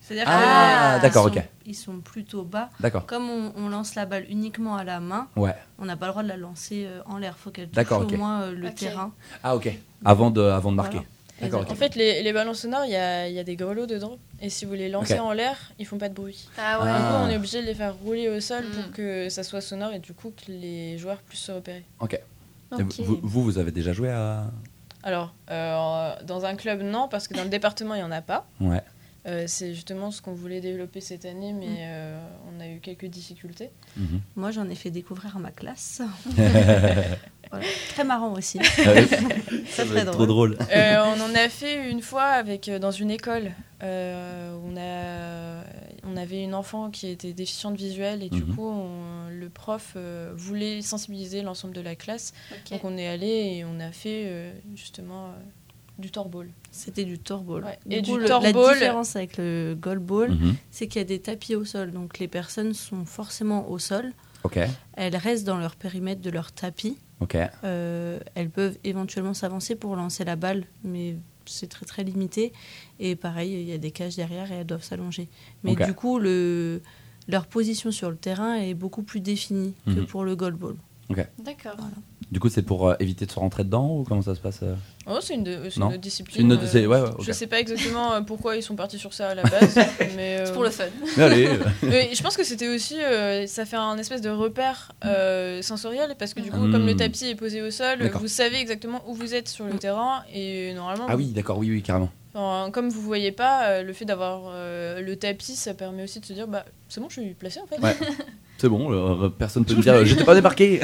C'est-à-dire Ah, que d'accord, ils sont- ok. Ils sont plutôt bas. D'accord. Comme on, on lance la balle uniquement à la main, Ouais. on n'a pas le droit de la lancer euh, en l'air. faut qu'elle touche au moins euh, le terrain. Ah, ok. Avant de, avant de marquer. Voilà. D'accord, En fait, les, les ballons sonores, il y a, il y a des grelots dedans. Et si vous les lancez en l'air, ils font pas de bruit. Ah Du coup, Ah. on est obligé de les faire rouler au sol Mm. pour que ça soit sonore et du coup que les joueurs puissent se repérer. Ok. Vous, vous avez déjà joué à. Alors, euh, dans un club, non, parce que dans le département, il n'y en a pas. Ouais. Euh, c'est justement ce qu'on voulait développer cette année, mais Mm. euh, on a eu quelques difficultés. Mhm. Moi, j'en ai fait découvrir à ma classe. Voilà. Très marrant aussi. Ah oui. Très, être Trop drôle. drôle. Euh, on en a fait une fois avec, euh, dans une école. Euh, on, a, on avait une enfant qui était déficiente visuelle et du Mhm. coup, on- le prof euh, voulait sensibiliser l'ensemble de la classe. Donc on est allé et on a fait euh, justement euh, du torball. C'était du torball. Ouais. Du Et coup, du le- torball- La différence avec le goalball, Mhm. c'est qu'il y a des tapis au sol. Donc les personnes sont forcément au sol. Ok. Elles restent dans leur périmètre de leur tapis. Ok. Euh, elles peuvent éventuellement s'avancer pour lancer la balle, mais c'est très très limité. Et pareil, il y a des cages derrière et elles doivent s'allonger. Mais du coup, le, leur position sur le terrain est beaucoup plus définie que Mhm. pour le goalball. D'accord. Du coup, c'est pour euh, éviter de se rentrer dedans ou comment ça se passe euh? Oh, c'est une, de- autre discipline. Une autre- euh, c'est- ouais, ouais, ok. Je sais pas exactement euh, pourquoi ils sont partis sur ça à la base, mais euh, C'est pour le fun. Allez. mais je pense que c'était aussi, euh, ça fait un espèce de repère euh, sensoriel parce que du coup, Mm. comme le tapis est posé au sol, vous savez exactement où vous êtes sur le terrain et normalement, Ah oui, d'accord, oui, oui, carrément. Enfin, comme vous voyez pas, euh, le fait d'avoir euh, le tapis, ça permet aussi de se dire, bah c'est bon, je suis placé en fait. Ouais. C'est bon, euh, personne peut me dire je t'ai pas débarqué.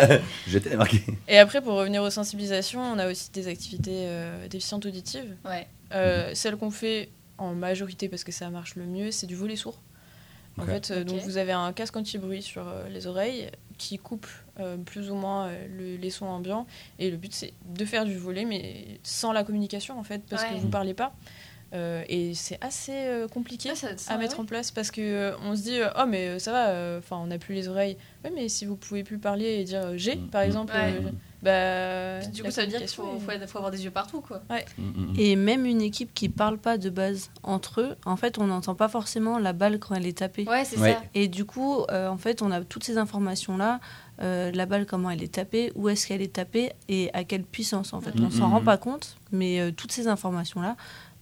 J'étais débarqué. Et après, pour revenir aux sensibilisations, on a aussi des activités euh, déficientes auditives. Ouais. Euh, Celle qu'on fait en majorité parce que ça marche le mieux, c'est du volet sourd. En fait, euh, donc vous avez un casque anti-bruit sur euh, les oreilles qui coupe euh, plus ou moins euh, le- les sons ambiants. Et le but, c'est de faire du volet, mais sans la communication, en fait, parce Ouais. que vous parlez pas. Euh, et c'est assez euh, compliqué Ah, ça- ça, à ouais, mettre ouais. en place parce que euh, on se dit euh, oh mais ça va euh, enfin on n'a plus les oreilles oui mais si vous pouvez plus parler et dire euh, j'ai par mm, exemple Ouais. euh, bah Puis du coup, ça veut dire qu'il faut, est- faut- faut avoir des yeux partout, quoi. Mm, mm. Et même une équipe qui parle pas de base entre eux, en fait, on n'entend pas forcément la balle quand elle est tapée. Ouais, c'est Ouais. ça. Et du coup, euh, en fait, on a toutes ces informations-là, euh, la balle, comment elle est tapée, où est-ce qu'elle est tapée et à quelle puissance. En fait, on s'en rend pas compte, mais euh, toutes ces informations-là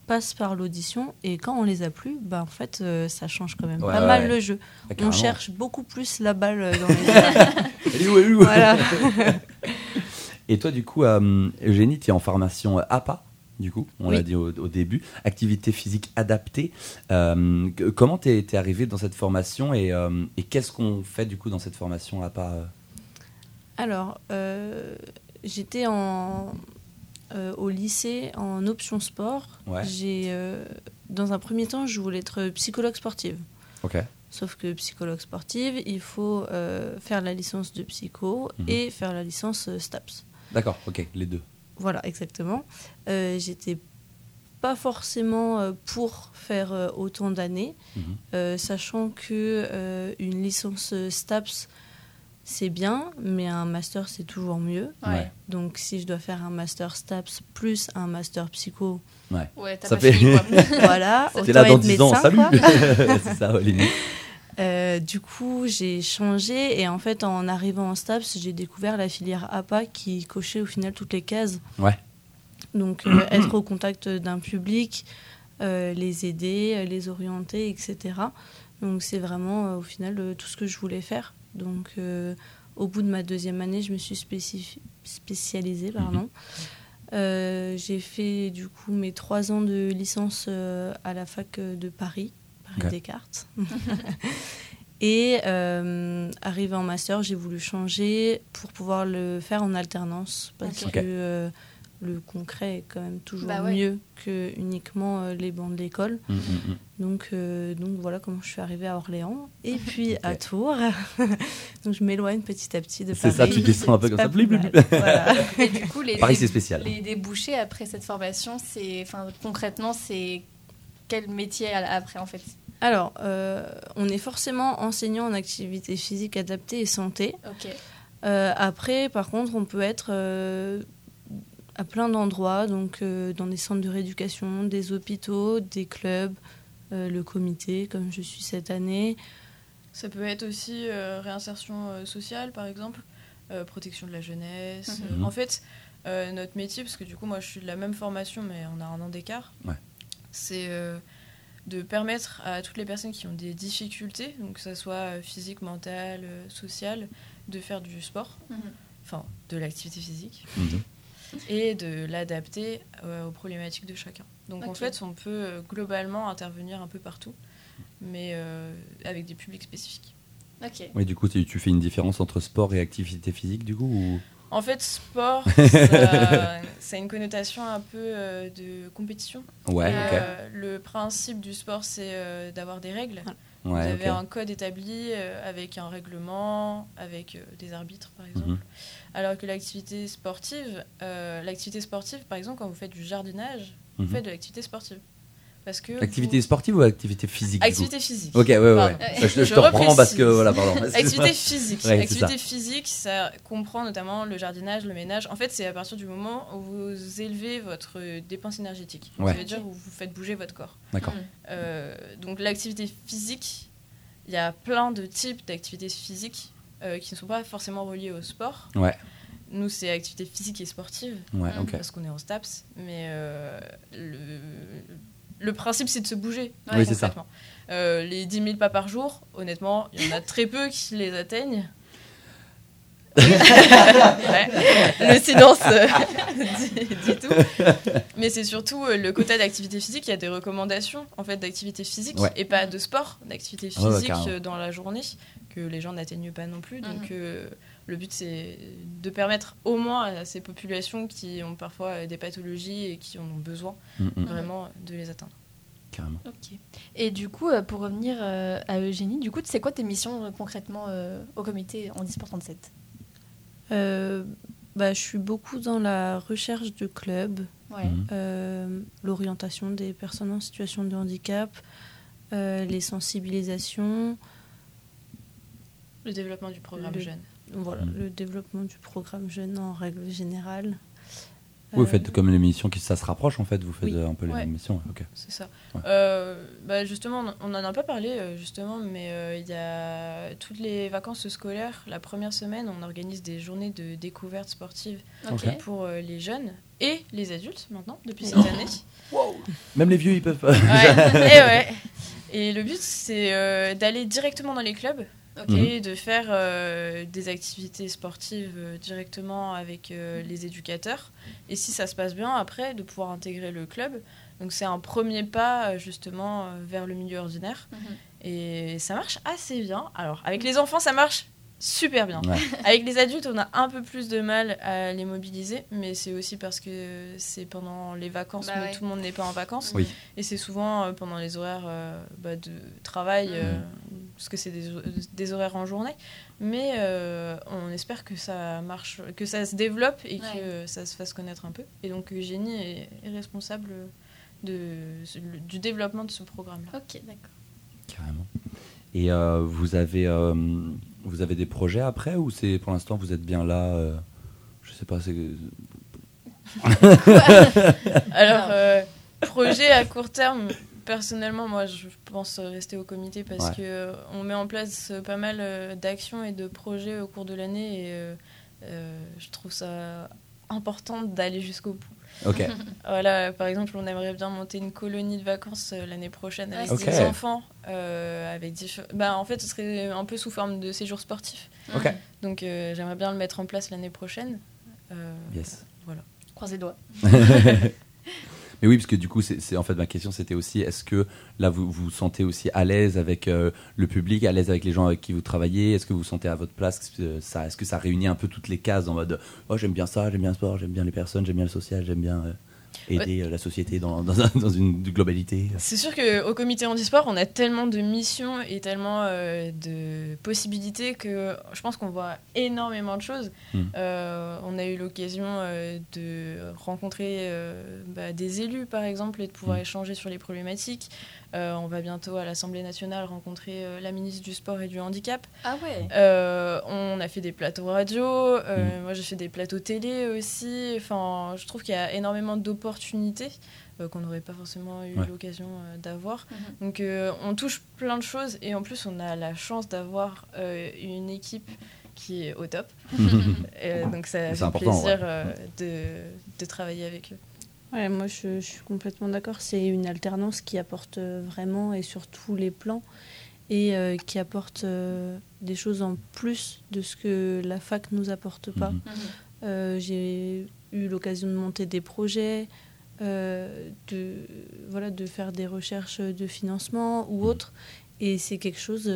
passent par l'audition et quand on les a plus, bah, en fait, euh, ça change quand même Ouais, pas ouais, mal ouais. le jeu. Ah, On cherche beaucoup plus la balle dans les. Elle est où, elle est où? Voilà. Et toi, du coup, Eugénie, tu es en formation APA, du coup, on Oui. l'a dit au, au début, activité physique adaptée. Euh, comment t'es es arrivé dans cette formation et, euh, et qu'est-ce qu'on fait du coup dans cette formation APA euh? Alors, euh, j'étais en, euh, au lycée en option sport. Ouais. J'ai, euh, dans un premier temps, je voulais être psychologue sportive. Ok. Sauf que psychologue sportive, il faut faire la licence de psycho Mhm. et faire la licence STAPS. D'accord, ok, les deux. Voilà, exactement. J'étais pas forcément pour faire autant d'années, Mhm. sachant que une licence STAPS c'est bien, mais un master c'est toujours mieux. Ouais. Donc si je dois faire un master STAPS plus un master psycho, Ouais, Ça pas fait- fini, voilà, T'es là dans être 10 ans, salut. C'est ça. Euh, du coup, j'ai changé et en fait, en arrivant en STAPS, j'ai découvert la filière APA qui cochait au final toutes les cases. Ouais. Donc, euh, être au contact d'un public, euh, les aider, les orienter, etc. Donc, c'est vraiment euh, au final euh, tout ce que je voulais faire. Donc, euh, au bout de ma deuxième année, je me suis spécialisée. Pardon. Euh, j'ai fait du coup mes trois ans de licence euh, à la fac de Paris, Paris. Descartes. Et euh, arrivé en master, j'ai voulu changer pour pouvoir le faire en alternance parce que euh, le concret est quand même toujours Bah ouais. mieux que uniquement euh, les bancs de l'école. Mm, mm, mm. Donc, euh, donc voilà comment je suis arrivée à Orléans et puis à. Tours. donc je m'éloigne petit à petit de C'est Paris. ça, tu descends un peu C'est comme ça. plus blip, blip. Voilà. Et du coup, les, Paris, c'est spécial. Les débouchés après cette formation, c'est, enfin, concrètement, c'est quel métier après en fait? Alors, euh, on est forcément enseignant en activité physique adaptée et santé. Euh, après, par contre, on peut être euh, à plein d'endroits, donc euh, dans des centres de rééducation, des hôpitaux, des clubs, euh, le comité, comme je suis cette année. Ça peut être aussi euh, réinsertion sociale, par exemple, euh, protection de la jeunesse. Mhm. Euh, en fait, euh, notre métier, parce que du coup, moi, je suis de la même formation, mais on a un an d'écart, Ouais. c'est euh, de permettre à toutes les personnes qui ont des difficultés, donc que ce soit physique, mentale, sociale, de faire du sport, Mhm. enfin, de l'activité physique, Mhm. Et de l'adapter euh, aux problématiques de chacun. Donc en fait, on peut euh, globalement intervenir un peu partout, mais euh, avec des publics spécifiques. Ok. Oui, du coup, tu, tu fais une différence entre sport et activité physique, du coup ou... En fait, sport, ça, ça a une connotation un peu euh, de compétition. Ouais, Euh, le principe du sport, c'est euh, d'avoir des règles. Vous avez un code établi euh, avec un règlement, avec euh, des arbitres, par exemple. Mhm. Alors que l'activité sportive, euh, l'activité sportive, par exemple, quand vous faites du jardinage, Mhm. vous faites de l'activité sportive. Parce que Activité vous- sportive ou activité physique Activité physique. Ok, ouais, ouais. Pardon. Je, je Je te reprends parce que voilà, pardon. Activité physique. Ouais, Activité physique, ça comprend notamment le jardinage, le ménage. En fait, c'est à partir du moment où vous élevez votre dépense énergétique. Ouais. Ça veut dire où vous faites bouger votre corps. D'accord. Euh, donc l'activité physique, il y a plein de types d'activités physiques euh, qui ne sont pas forcément reliées au sport. Ouais. Nous, c'est activité physique et sportive Ouais, parce qu'on est en STAPS, mais euh, le, le principe c'est de se bouger. Oui, c'est ça. Euh, les 10 000 pas par jour, honnêtement, il y en a très peu qui les atteignent. Ouais. Le silence euh, dit, dit tout. Mais c'est surtout euh, le quota d'activité physique. Il y a des recommandations en fait d'activité physique Ouais. et pas de sport, d'activité physique euh, dans la journée que les gens n'atteignent pas non plus. Donc Mhm. euh, le but c'est de permettre au moins à ces populations qui ont parfois euh, des pathologies et qui en ont besoin Mm, mm, vraiment de les atteindre. Carrément. Ok. Et du coup, euh, pour revenir euh, à Eugénie, du coup, c'est quoi tes missions euh, concrètement euh, au comité en 37 Euh, bah, je suis beaucoup dans la recherche de clubs, Ouais. Euh, l'orientation des personnes en situation de handicap, euh, les sensibilisations, Le développement du programme Le- jeune. Voilà, Mhm. le développement du programme jeune en règle générale. Vous Euh, faites comme l'émission qui ça se rapproche en fait, vous faites oui. euh, un peu les Ouais. mêmes missions. Ok. C'est ça. Ouais. Euh, bah justement, on n'en a pas parlé, euh, justement, mais euh, il y a toutes les vacances scolaires. La première semaine, on organise des journées de découverte sportive pour euh, les jeunes et les adultes maintenant, depuis cette année. Même les vieux ils peuvent pas. Ouais, et ouais. Et le but, c'est euh, d'aller directement dans les clubs. Ok. Mhm. de faire euh, des activités sportives euh, directement avec euh, les éducateurs. Et si ça se passe bien, après, de pouvoir intégrer le club. Donc c'est un premier pas justement vers le milieu ordinaire. Mhm. Et ça marche assez bien. Alors, avec les enfants, ça marche super bien. Ouais. Avec les adultes, on a un peu plus de mal à les mobiliser, mais c'est aussi parce que c'est pendant les vacances, Bah mais ouais. tout le monde n'est pas en vacances. Oui. Et c'est souvent euh, pendant les horaires euh, bah, de travail, euh, parce que c'est des, des horaires en journée. Mais euh, on espère que ça marche, que ça se développe et Ouais. que ça se fasse connaître un peu. Et donc Eugénie est, est responsable de, du développement de ce programme-là. Ok, d'accord. Carrément. Et euh, vous avez euh, vous avez des projets après ou c'est pour l'instant vous êtes bien là euh, Je sais pas. C'est Alors, euh, projet à court terme, personnellement, moi, je pense rester au comité parce Ouais. que euh, on met en place euh, pas mal euh, d'actions et de projets au cours de l'année et euh, je trouve ça important d'aller jusqu'au bout. Voilà, par exemple, on aimerait bien monter une colonie de vacances euh, l'année prochaine avec des enfants. euh, avec bah, en fait, ce serait un peu sous forme de séjour sportif. Donc, euh, j'aimerais bien le mettre en place l'année prochaine. Euh, Yes. Voilà. Croisez les doigts. Mais oui, parce que du coup, c'est en fait ma question, c'était aussi, est-ce que là vous vous sentez aussi à l'aise avec euh, le public, à l'aise avec les gens avec qui vous travaillez? Est-ce que vous vous sentez à votre place? Ça, est-ce que ça réunit un peu toutes les cases en mode, oh j'aime bien ça, j'aime bien le sport, j'aime bien les personnes, j'aime bien le social, j'aime bien euh, aider euh, la société dans, dans, un- dans une globalité C'est sûr qu'au comité handisport, on a tellement de missions et tellement euh, de possibilités que je pense qu'on voit énormément de choses. Mm. Euh, on a eu l'occasion euh, de rencontrer bah, des élus, par exemple, et de pouvoir Mm. échanger sur les problématiques. Euh, on va bientôt à l'Assemblée nationale rencontrer euh, la ministre du Sport et du Handicap. Ah ouais. Euh, on a fait des plateaux radio, euh, Mm. moi j'ai fait des plateaux télé aussi. Enfin, je trouve qu'il y a énormément d'opportunités euh, qu'on n'aurait pas forcément eu Ouais. l'occasion euh, d'avoir. Mhm. Donc euh, on touche plein de choses et en plus on a la chance d'avoir euh, une équipe qui est au top. Euh, donc ça C'est fait important, plaisir ouais. euh, de, de travailler avec eux. Ouais, moi je, je suis complètement d'accord. C'est une alternance qui apporte euh, vraiment et sur tous les plans et euh, qui apporte euh, des choses en plus de ce que la fac nous apporte pas. Mhm. Mhm. Euh, J'ai eu l'occasion de monter des projets, de, voilà, de faire des recherches de financement ou Mhm. autre. Et c'est quelque chose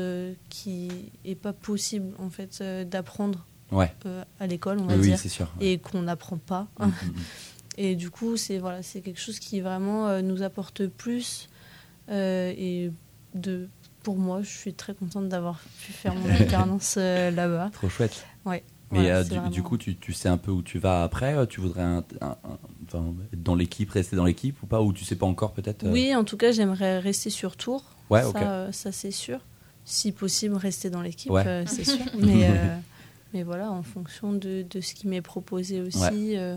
qui n'est pas possible en fait d'apprendre Ouais, à l'école, on va oui, dire, sûr. et qu'on n'apprend pas. Mm, Et du coup, c'est voilà, c'est quelque chose qui vraiment euh, nous apporte plus. Euh, et de, pour moi, je suis très contente d'avoir pu faire mon alternance euh, là-bas. Trop chouette. Ouais. Mais Voilà, du, vraiment- du coup, tu, tu sais un peu où tu vas après Tu voudrais un- un- un- enfin, être dans l'équipe, rester dans l'équipe ou pas Ou tu sais pas encore peut-être Oui, en tout cas, j'aimerais rester sur Tours. Ouais, ça, ça c'est sûr. Si possible, rester dans l'équipe, Ouais. c'est sûr. Mais, euh, mais voilà, en fonction de, de ce qui m'est proposé aussi, euh,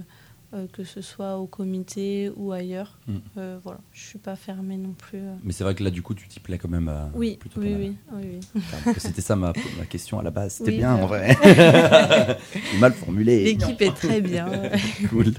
euh, que ce soit au comité ou ailleurs. Mm. Euh, voilà, je suis pas fermée non plus. euh. Mais c'est vrai que là, du coup, tu t'y plais quand même. euh, Oui, plutôt oui, oui, oui, oui. Enfin, parce que C'était ça ma, ma question à la base. C'était Oui, bien en vrai. Mal formulé. L'équipe est très bien. cool.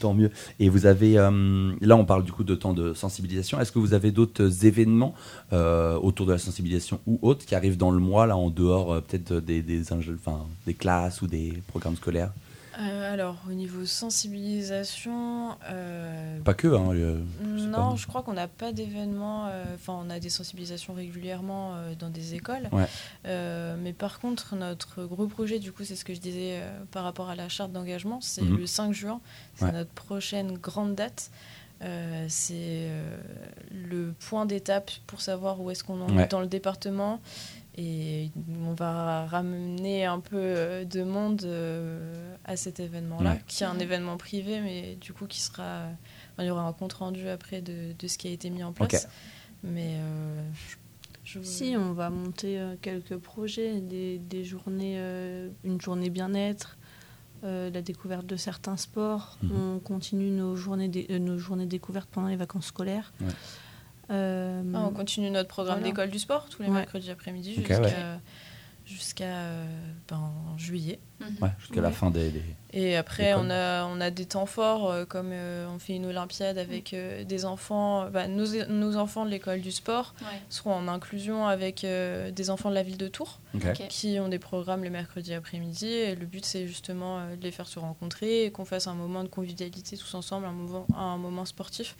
Tant mieux. Et vous avez, là on parle du coup de temps de sensibilisation. Est-ce que vous avez d'autres événements autour de la sensibilisation ou autres qui arrivent dans le mois, là en dehors peut-être des, des classes ou des programmes scolaires? Euh, alors, au niveau sensibilisation, euh, Pas que, hein. euh, non, pas. je crois qu'on n'a pas d'événements. Enfin, on a des sensibilisations régulièrement dans des écoles. Ouais. Mais par contre, notre gros projet, du coup, c'est ce que je disais par rapport à la charte d'engagement, c'est Mhm. le 5 juin. C'est Ouais. notre prochaine grande date. Euh, c'est euh, le point d'étape pour savoir où est-ce qu'on en Ouais. est dans le département. Et on va ramener un peu de monde euh, à cet événement-là, Ouais. qui est un événement privé, mais du coup qui sera... enfin, il y aura un compte-rendu après de, de ce qui a été mis en place. Mais euh, je, je- Si, on va monter euh, quelques projets, des, des journées, euh, une journée bien-être, euh, la découverte de certains sports. Mhm. On continue nos journées, dé- euh, nos journées découvertes pendant les vacances scolaires. Ouais. Euh, Ah, on continue notre programme Voilà. d'école du sport tous les Ouais. mercredis après-midi jusqu'à ouais. Jusqu'à, euh, ben, juillet. Ouais, jusqu'à la fin des. des- Et après, on a, on a des temps forts, euh, comme euh, on fait une Olympiade avec euh, des enfants. bah, nos, nos enfants de l'école du sport seront en inclusion avec euh, des enfants de la ville de Tours, qui ont des programmes les mercredis après-midi. Et le but, c'est justement euh, de les faire se rencontrer et qu'on fasse un moment de convivialité tous ensemble, un moment, un moment sportif.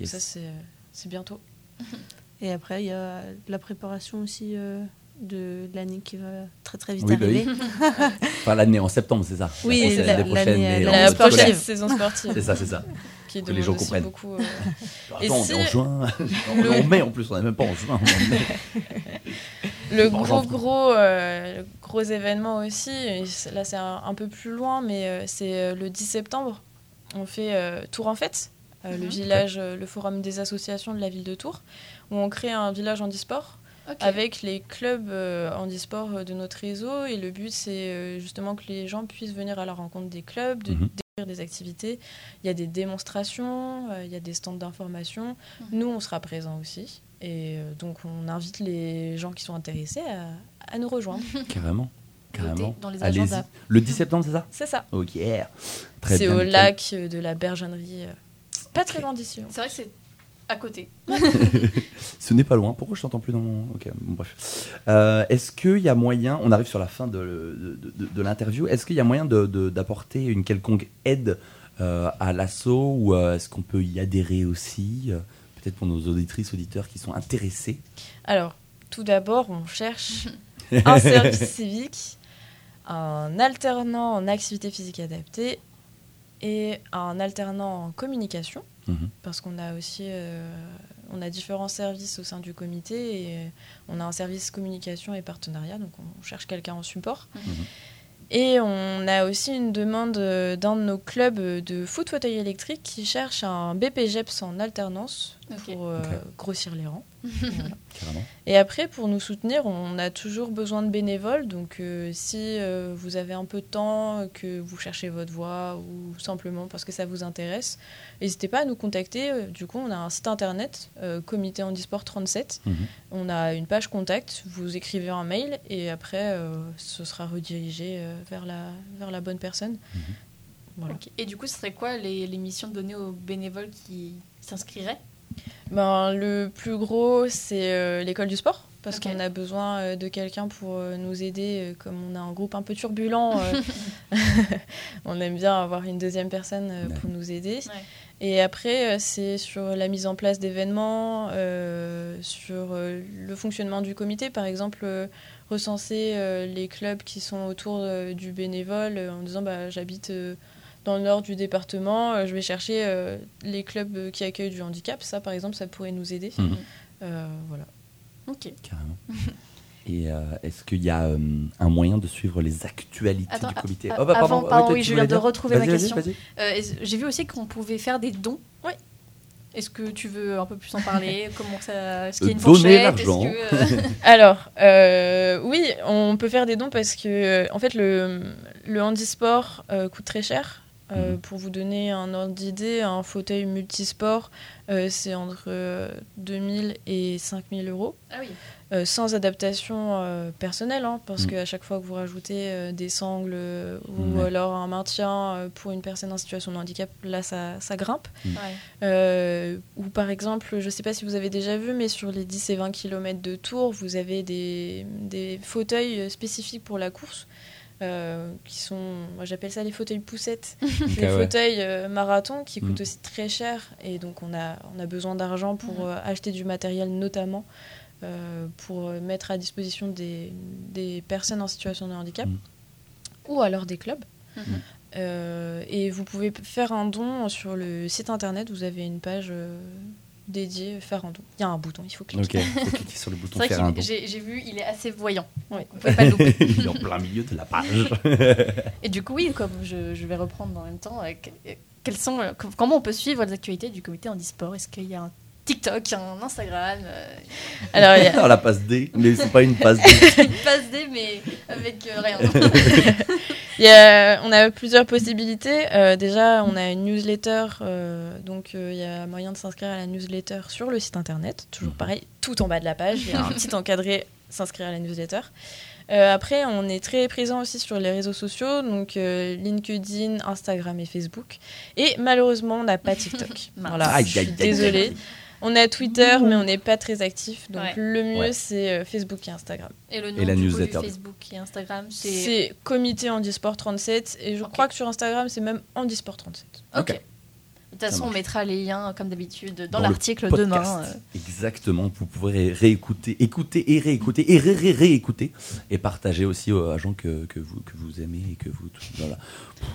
Yes. Ça, c'est euh, c'est bientôt. Et après, il y a la préparation aussi euh, de l'année qui va très très vite Oui, bah oui. arriver. Enfin, l'année en septembre, c'est ça. Oui, La prochaine- la- l'année prochaine, La sportive. prochaine saison sportive. C'est ça, c'est ça. Qui Que les gens aussi comprennent. beaucoup. euh, Et Attends, on si- est en juin. on est en mai en plus, on n'est même pas en juin. Le Bon, gros, gros, euh, le gros événement aussi, là c'est un, un peu plus loin, mais euh, c'est euh, le 10 septembre. On fait euh, Tour en fête, euh, le Mhm. village, euh, le forum des associations de la ville de Tours, où on crée un village handisport Avec les clubs euh, handisport euh, de notre réseau. Et le but c'est euh, justement que les gens puissent venir à la rencontre des clubs, de découvrir des activités. Il y a des démonstrations, euh, il y a des stands d'information. Mhm. Nous on sera présents aussi. Et euh, donc on invite les gens qui sont intéressés à, à nous rejoindre. Carrément. Carrément. Dans les Allez-y. agendas. Le 10 septembre, c'est ça? C'est ça. Ok. Très C'est bien. au nickel. lac euh, de la Bergennerie. euh, Pas très loin d'ici. hein. C'est vrai que c'est à côté. Ce n'est pas loin. Pourquoi je t'entends plus dans mon. Ok, bon, bref. Euh, Est-ce qu'il y a moyen, on arrive sur la fin de, de, de- de l'interview, est-ce qu'il y a moyen de- de- d'apporter une quelconque aide euh, à l'assaut ou euh, est-ce qu'on peut y adhérer aussi euh, Peut-être pour nos auditrices, auditeurs qui sont intéressés? Alors, tout d'abord, on cherche un service civique, un alternant en activité physique adaptée et un alternant en communication, Mhm. parce qu'on a aussi euh, on a différents services au sein du comité et on a un service communication et partenariat, donc on cherche quelqu'un en support. Mhm. Et on a aussi une demande euh, d'un de nos clubs euh, de foot fauteuil électrique qui cherche un BPGEPS en alternance Pour euh, grossir les rangs. Voilà. Et après, pour nous soutenir, on a toujours besoin de bénévoles. Donc, euh, si euh, vous avez un peu de temps, que vous cherchez votre voie ou simplement parce que ça vous intéresse, n'hésitez pas à nous contacter. Du coup, on a un site internet, euh, Comité Handisport 37. Mhm. On a une page contact. Vous écrivez un mail et après, euh, ce sera redirigé euh, vers, la, vers la bonne personne. Mhm. Voilà. Et du coup, ce serait quoi les, les missions données aux bénévoles qui s'inscriraient? Ben, le plus gros, c'est euh, l'école du sport. Parce qu'on a besoin euh, de quelqu'un pour euh, nous aider. euh, comme on a un groupe un peu turbulent, euh, on aime bien avoir une deuxième personne euh, pour nous aider. Ouais. Et après, euh, c'est sur la mise en place d'événements, euh, sur euh, le fonctionnement du comité. Par exemple, euh, recenser euh, les clubs qui sont autour euh, du bénévole euh, en disant bah, j'habite euh, dans le nord du département, euh, je vais chercher euh, les clubs euh, qui accueillent du handicap. Ça, par exemple, ça pourrait nous aider. Mhm. Euh, voilà. Ok. Carrément. Et euh, est-ce qu'il y a euh, un moyen de suivre les actualités Attends, du comité Oh, bah, avant- oui, pardon, toi, oui, je viens de retrouver ma question. Euh, J'ai vu aussi qu'on pouvait faire des dons. Oui. Est-ce que tu veux un peu plus en parler? Comment ça Est-ce qu'il y a une donner l'argent. Euh, Alors, euh, oui, on peut faire des dons parce que, en fait, le, le handisport euh, coûte très cher. Euh, Mhm. Pour vous donner un ordre d'idée, un fauteuil multisport, euh, c'est entre euh, 2000 et 5000 euros. Ah oui. Euh, sans adaptation euh, personnelle, hein, parce Mm. qu'à chaque fois que vous rajoutez euh, des sangles ou alors un maintien euh, pour une personne en situation de handicap, là ça, ça grimpe. Ouais. Euh, ou par exemple, je ne sais pas si vous avez déjà vu, mais sur les 10 et 20 km de tour, vous avez des, des fauteuils spécifiques pour la course. Euh, qui sont, moi j'appelle ça les fauteuils poussettes, les ouais. fauteuils euh, marathon qui Mm. coûtent aussi très cher et donc on a, on a besoin d'argent pour euh, acheter du matériel notamment euh, pour mettre à disposition des, des personnes en situation de handicap Mm. ou alors des clubs. Mhm. Euh, et vous pouvez faire un don sur le site internet. Vous avez une page euh, dédié faire un don. Il y a un bouton, il faut cliquer. Ok, faut cliquer sur le bouton faire un don. j'ai j'ai vu, il est assez voyant. Ouais. Vous pouvez pas le louper. Il est en plein milieu de la page. Et du coup, oui, comme je, je vais reprendre en même temps, euh, que- euh, quels sont, euh, com- comment on peut suivre les actualités du comité handisport Est-ce qu'il y a un TikTok, un Instagram, euh, Alors, il y a- Alors la passe D, mais c'est pas une passe D. une passe D, mais avec euh, rien Il y a- on a plusieurs possibilités. Euh, déjà, on a une newsletter, euh, donc euh, il y a moyen de s'inscrire à la newsletter sur le site internet. Toujours Mhm. pareil, tout en bas de la page, il y a un petit encadré s'inscrire à la newsletter. Euh, après, on est très présent aussi sur les réseaux sociaux, donc euh, LinkedIn, Instagram et Facebook. Et malheureusement, on n'a pas TikTok. Voilà, Aïe, je suis aïe, aïe, désolée. On a Twitter, mais on n'est pas très actif. Donc Ouais. le mieux, Ouais. c'est euh, Facebook et Instagram. Et le nom Et la du coup, newsletter. du Facebook et Instagram, c'est... C'est Comité Handisport 37. Et je crois que sur Instagram, c'est même Handisport 37. Ok. Ok. De toute façon, on mettra les liens, comme d'habitude, dans, Dans le l'article demain. euh. Exactement, vous pourrez réécouter, écouter et réécouter et ré ré réécouter et partager aussi aux agents que, que, vous, que vous aimez et que vous. voilà.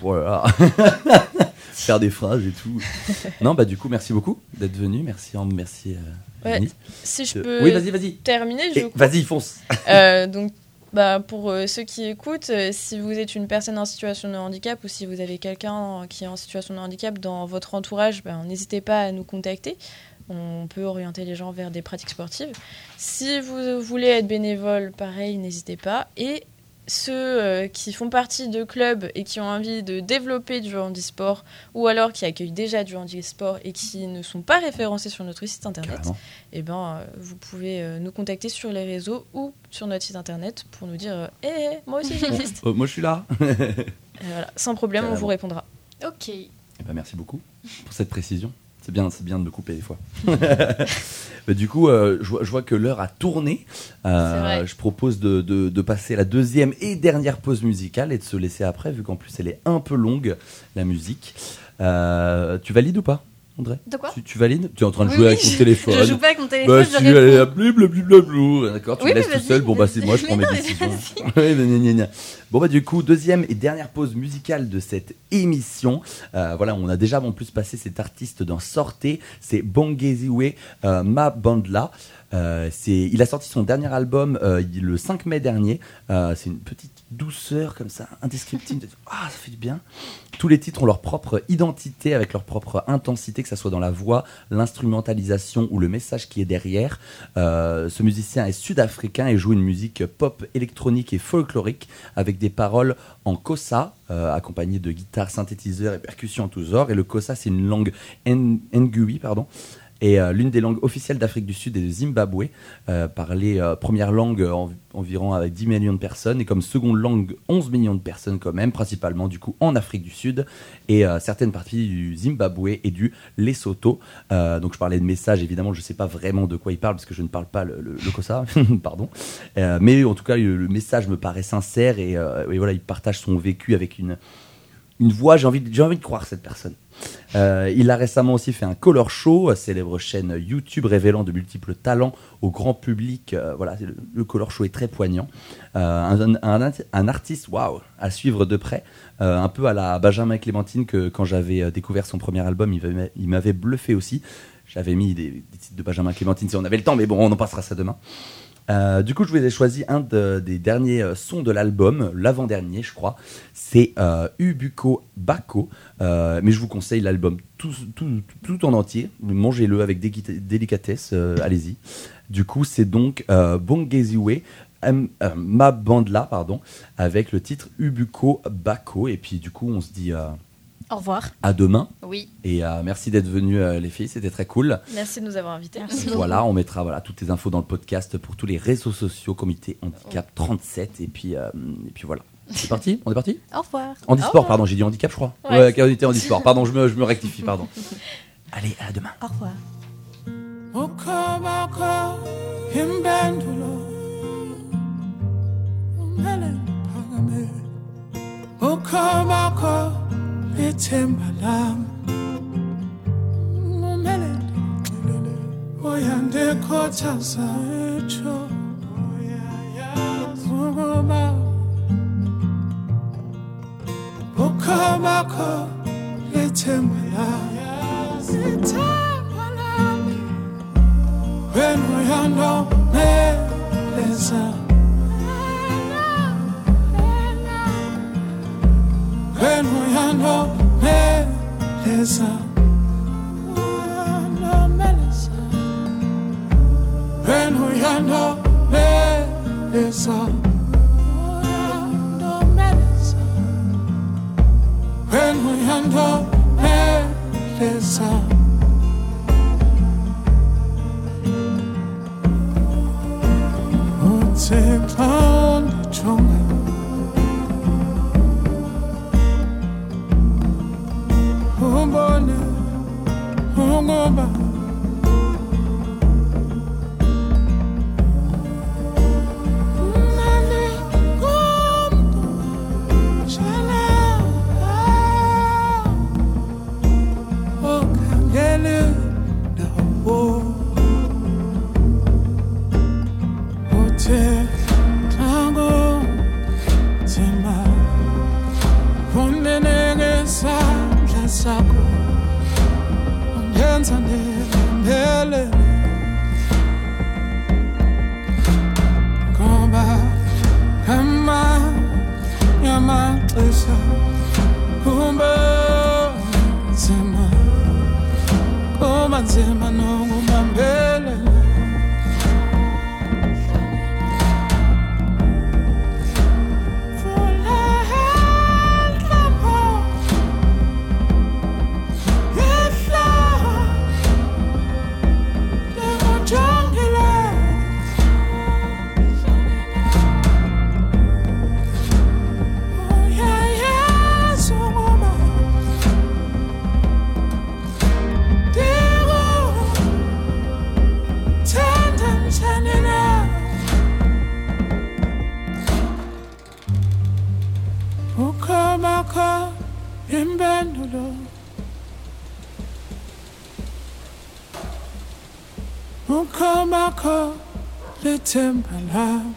Voilà. Faire des phrases et tout. Non, bah du coup, merci beaucoup d'être venu. Merci, Ambre, merci. euh, Ouais. Si je Euh, peux Oui, vas-y, vas-y. terminer, je Et crois. Vas-y, fonce. Euh, donc, bah, pour euh, ceux qui écoutent, euh, si vous êtes une personne en situation de handicap ou si vous avez quelqu'un qui est en situation de handicap dans votre entourage, ben, n'hésitez pas à nous contacter. On peut orienter les gens vers des pratiques sportives. Si vous voulez être bénévole, pareil, n'hésitez pas. Et ceux euh, qui font partie de clubs et qui ont envie de développer du handisport ou alors qui accueillent déjà du handisport et qui ne sont pas référencés sur notre site internet, Carrément. eh ben, euh, vous pouvez euh, nous contacter sur les réseaux ou sur notre site internet pour nous dire eh, moi aussi j'existe. Moi, je suis là. Voilà, sans problème, on vous répondra. Ok. Eh ben, merci beaucoup pour cette précision. C'est bien, c'est bien de me couper des fois. Mais du coup, euh, je, vois, je vois que l'heure a tourné. Euh, je propose de, de- de passer la deuxième et dernière pause musicale et de se laisser après, vu qu'en plus elle est un peu longue, la musique. Euh, tu valides ou pas, André De quoi tu, tu valides Tu es en train de Oui, jouer oui, avec ton téléphone. Je joue pas avec mon téléphone, Bah je si, allez, réponds. hop, blablabla. D'accord, tu Oui, me laisses tout seul. Bon bah c'est moi, je prends mes décisions. gna. Bon bah du coup, deuxième et dernière pause musicale de cette émission. Euh, voilà, on a déjà en plus passé cet artiste dans Sortez, c'est Bongeziwe euh, Ma Bandla. Euh, il a sorti son dernier album euh, le 5 mai dernier. Euh, c'est une petite douceur comme ça, indescriptible. Ah, ça fait du bien. Tous les titres ont leur propre identité, avec leur propre intensité, que ce soit dans la voix, l'instrumentalisation ou le message qui est derrière. Euh, ce musicien est sud-africain et joue une musique pop électronique et folklorique avec des paroles en kosa, euh, accompagnées de guitare, synthétiseurs et percussions en tous genres. Et le kosa, c'est une langue ngui, pardon. Et euh, l'une des langues officielles d'Afrique du Sud et de Zimbabwe, euh, parlée euh, première langue en- environ avec 10 millions de personnes, et comme seconde langue 11 millions de personnes quand même, principalement du coup en Afrique du Sud, et certaines parties du Zimbabwe et du Lesotho. Donc je parlais de message, évidemment je ne sais pas vraiment de quoi il parle, parce que je ne parle pas le, Kosa, pardon. Mais en tout cas le, message me paraît sincère, et, voilà, il partage son vécu avec une, une voix, j'ai envie, j'ai envie de croire cette personne. Euh, il a récemment aussi fait un color show, célèbre chaîne YouTube révélant de multiples talents au grand public. Euh, voilà, le, color show est très poignant. Euh, un, artiste, waouh, à suivre de près. Euh, un peu à la Benjamin Clémentine que quand j'avais euh, découvert son premier album, il m'avait- il m'avait bluffé aussi. J'avais mis des, des titres de Benjamin Clémentine si on avait le temps, mais bon, on en passera ça demain. Euh, du coup, je vous ai choisi un de- des derniers euh, sons de l'album, l'avant-dernier, je crois. C'est euh, Ubuko Bako. Mais je vous conseille l'album tout, en entier. Mangez-le avec délicatesse, allez-y. Du coup, c'est donc Bongeziwe M- euh, Mabandla, pardon, avec le titre Ubuko Bako. Et puis, du coup, on se dit Au revoir. à demain. Oui. Et euh, merci d'être venus, euh, les filles, c'était très cool. Merci de nous avoir invités. Voilà, on mettra voilà, toutes les infos dans le podcast pour tous les réseaux sociaux, Comité Handicap 37. Et puis, euh, et puis voilà. C'est parti? On est parti? Au revoir. Handisport, pardon, j'ai dit handicap, je crois. Ouais. Ouais, handisport, pardon, je me, je me rectifie, pardon. Allez, à demain. Au revoir. ithemba lami. Umele oyande etsho ukuba ukho bakho lithemba lami. Wena uyanomeleza ven muy a no mereza. Ven muy a no mereza. Ven muy a no mereza. Und sind over. kabisa. Kumba nzima koma nzima nongumambelela September.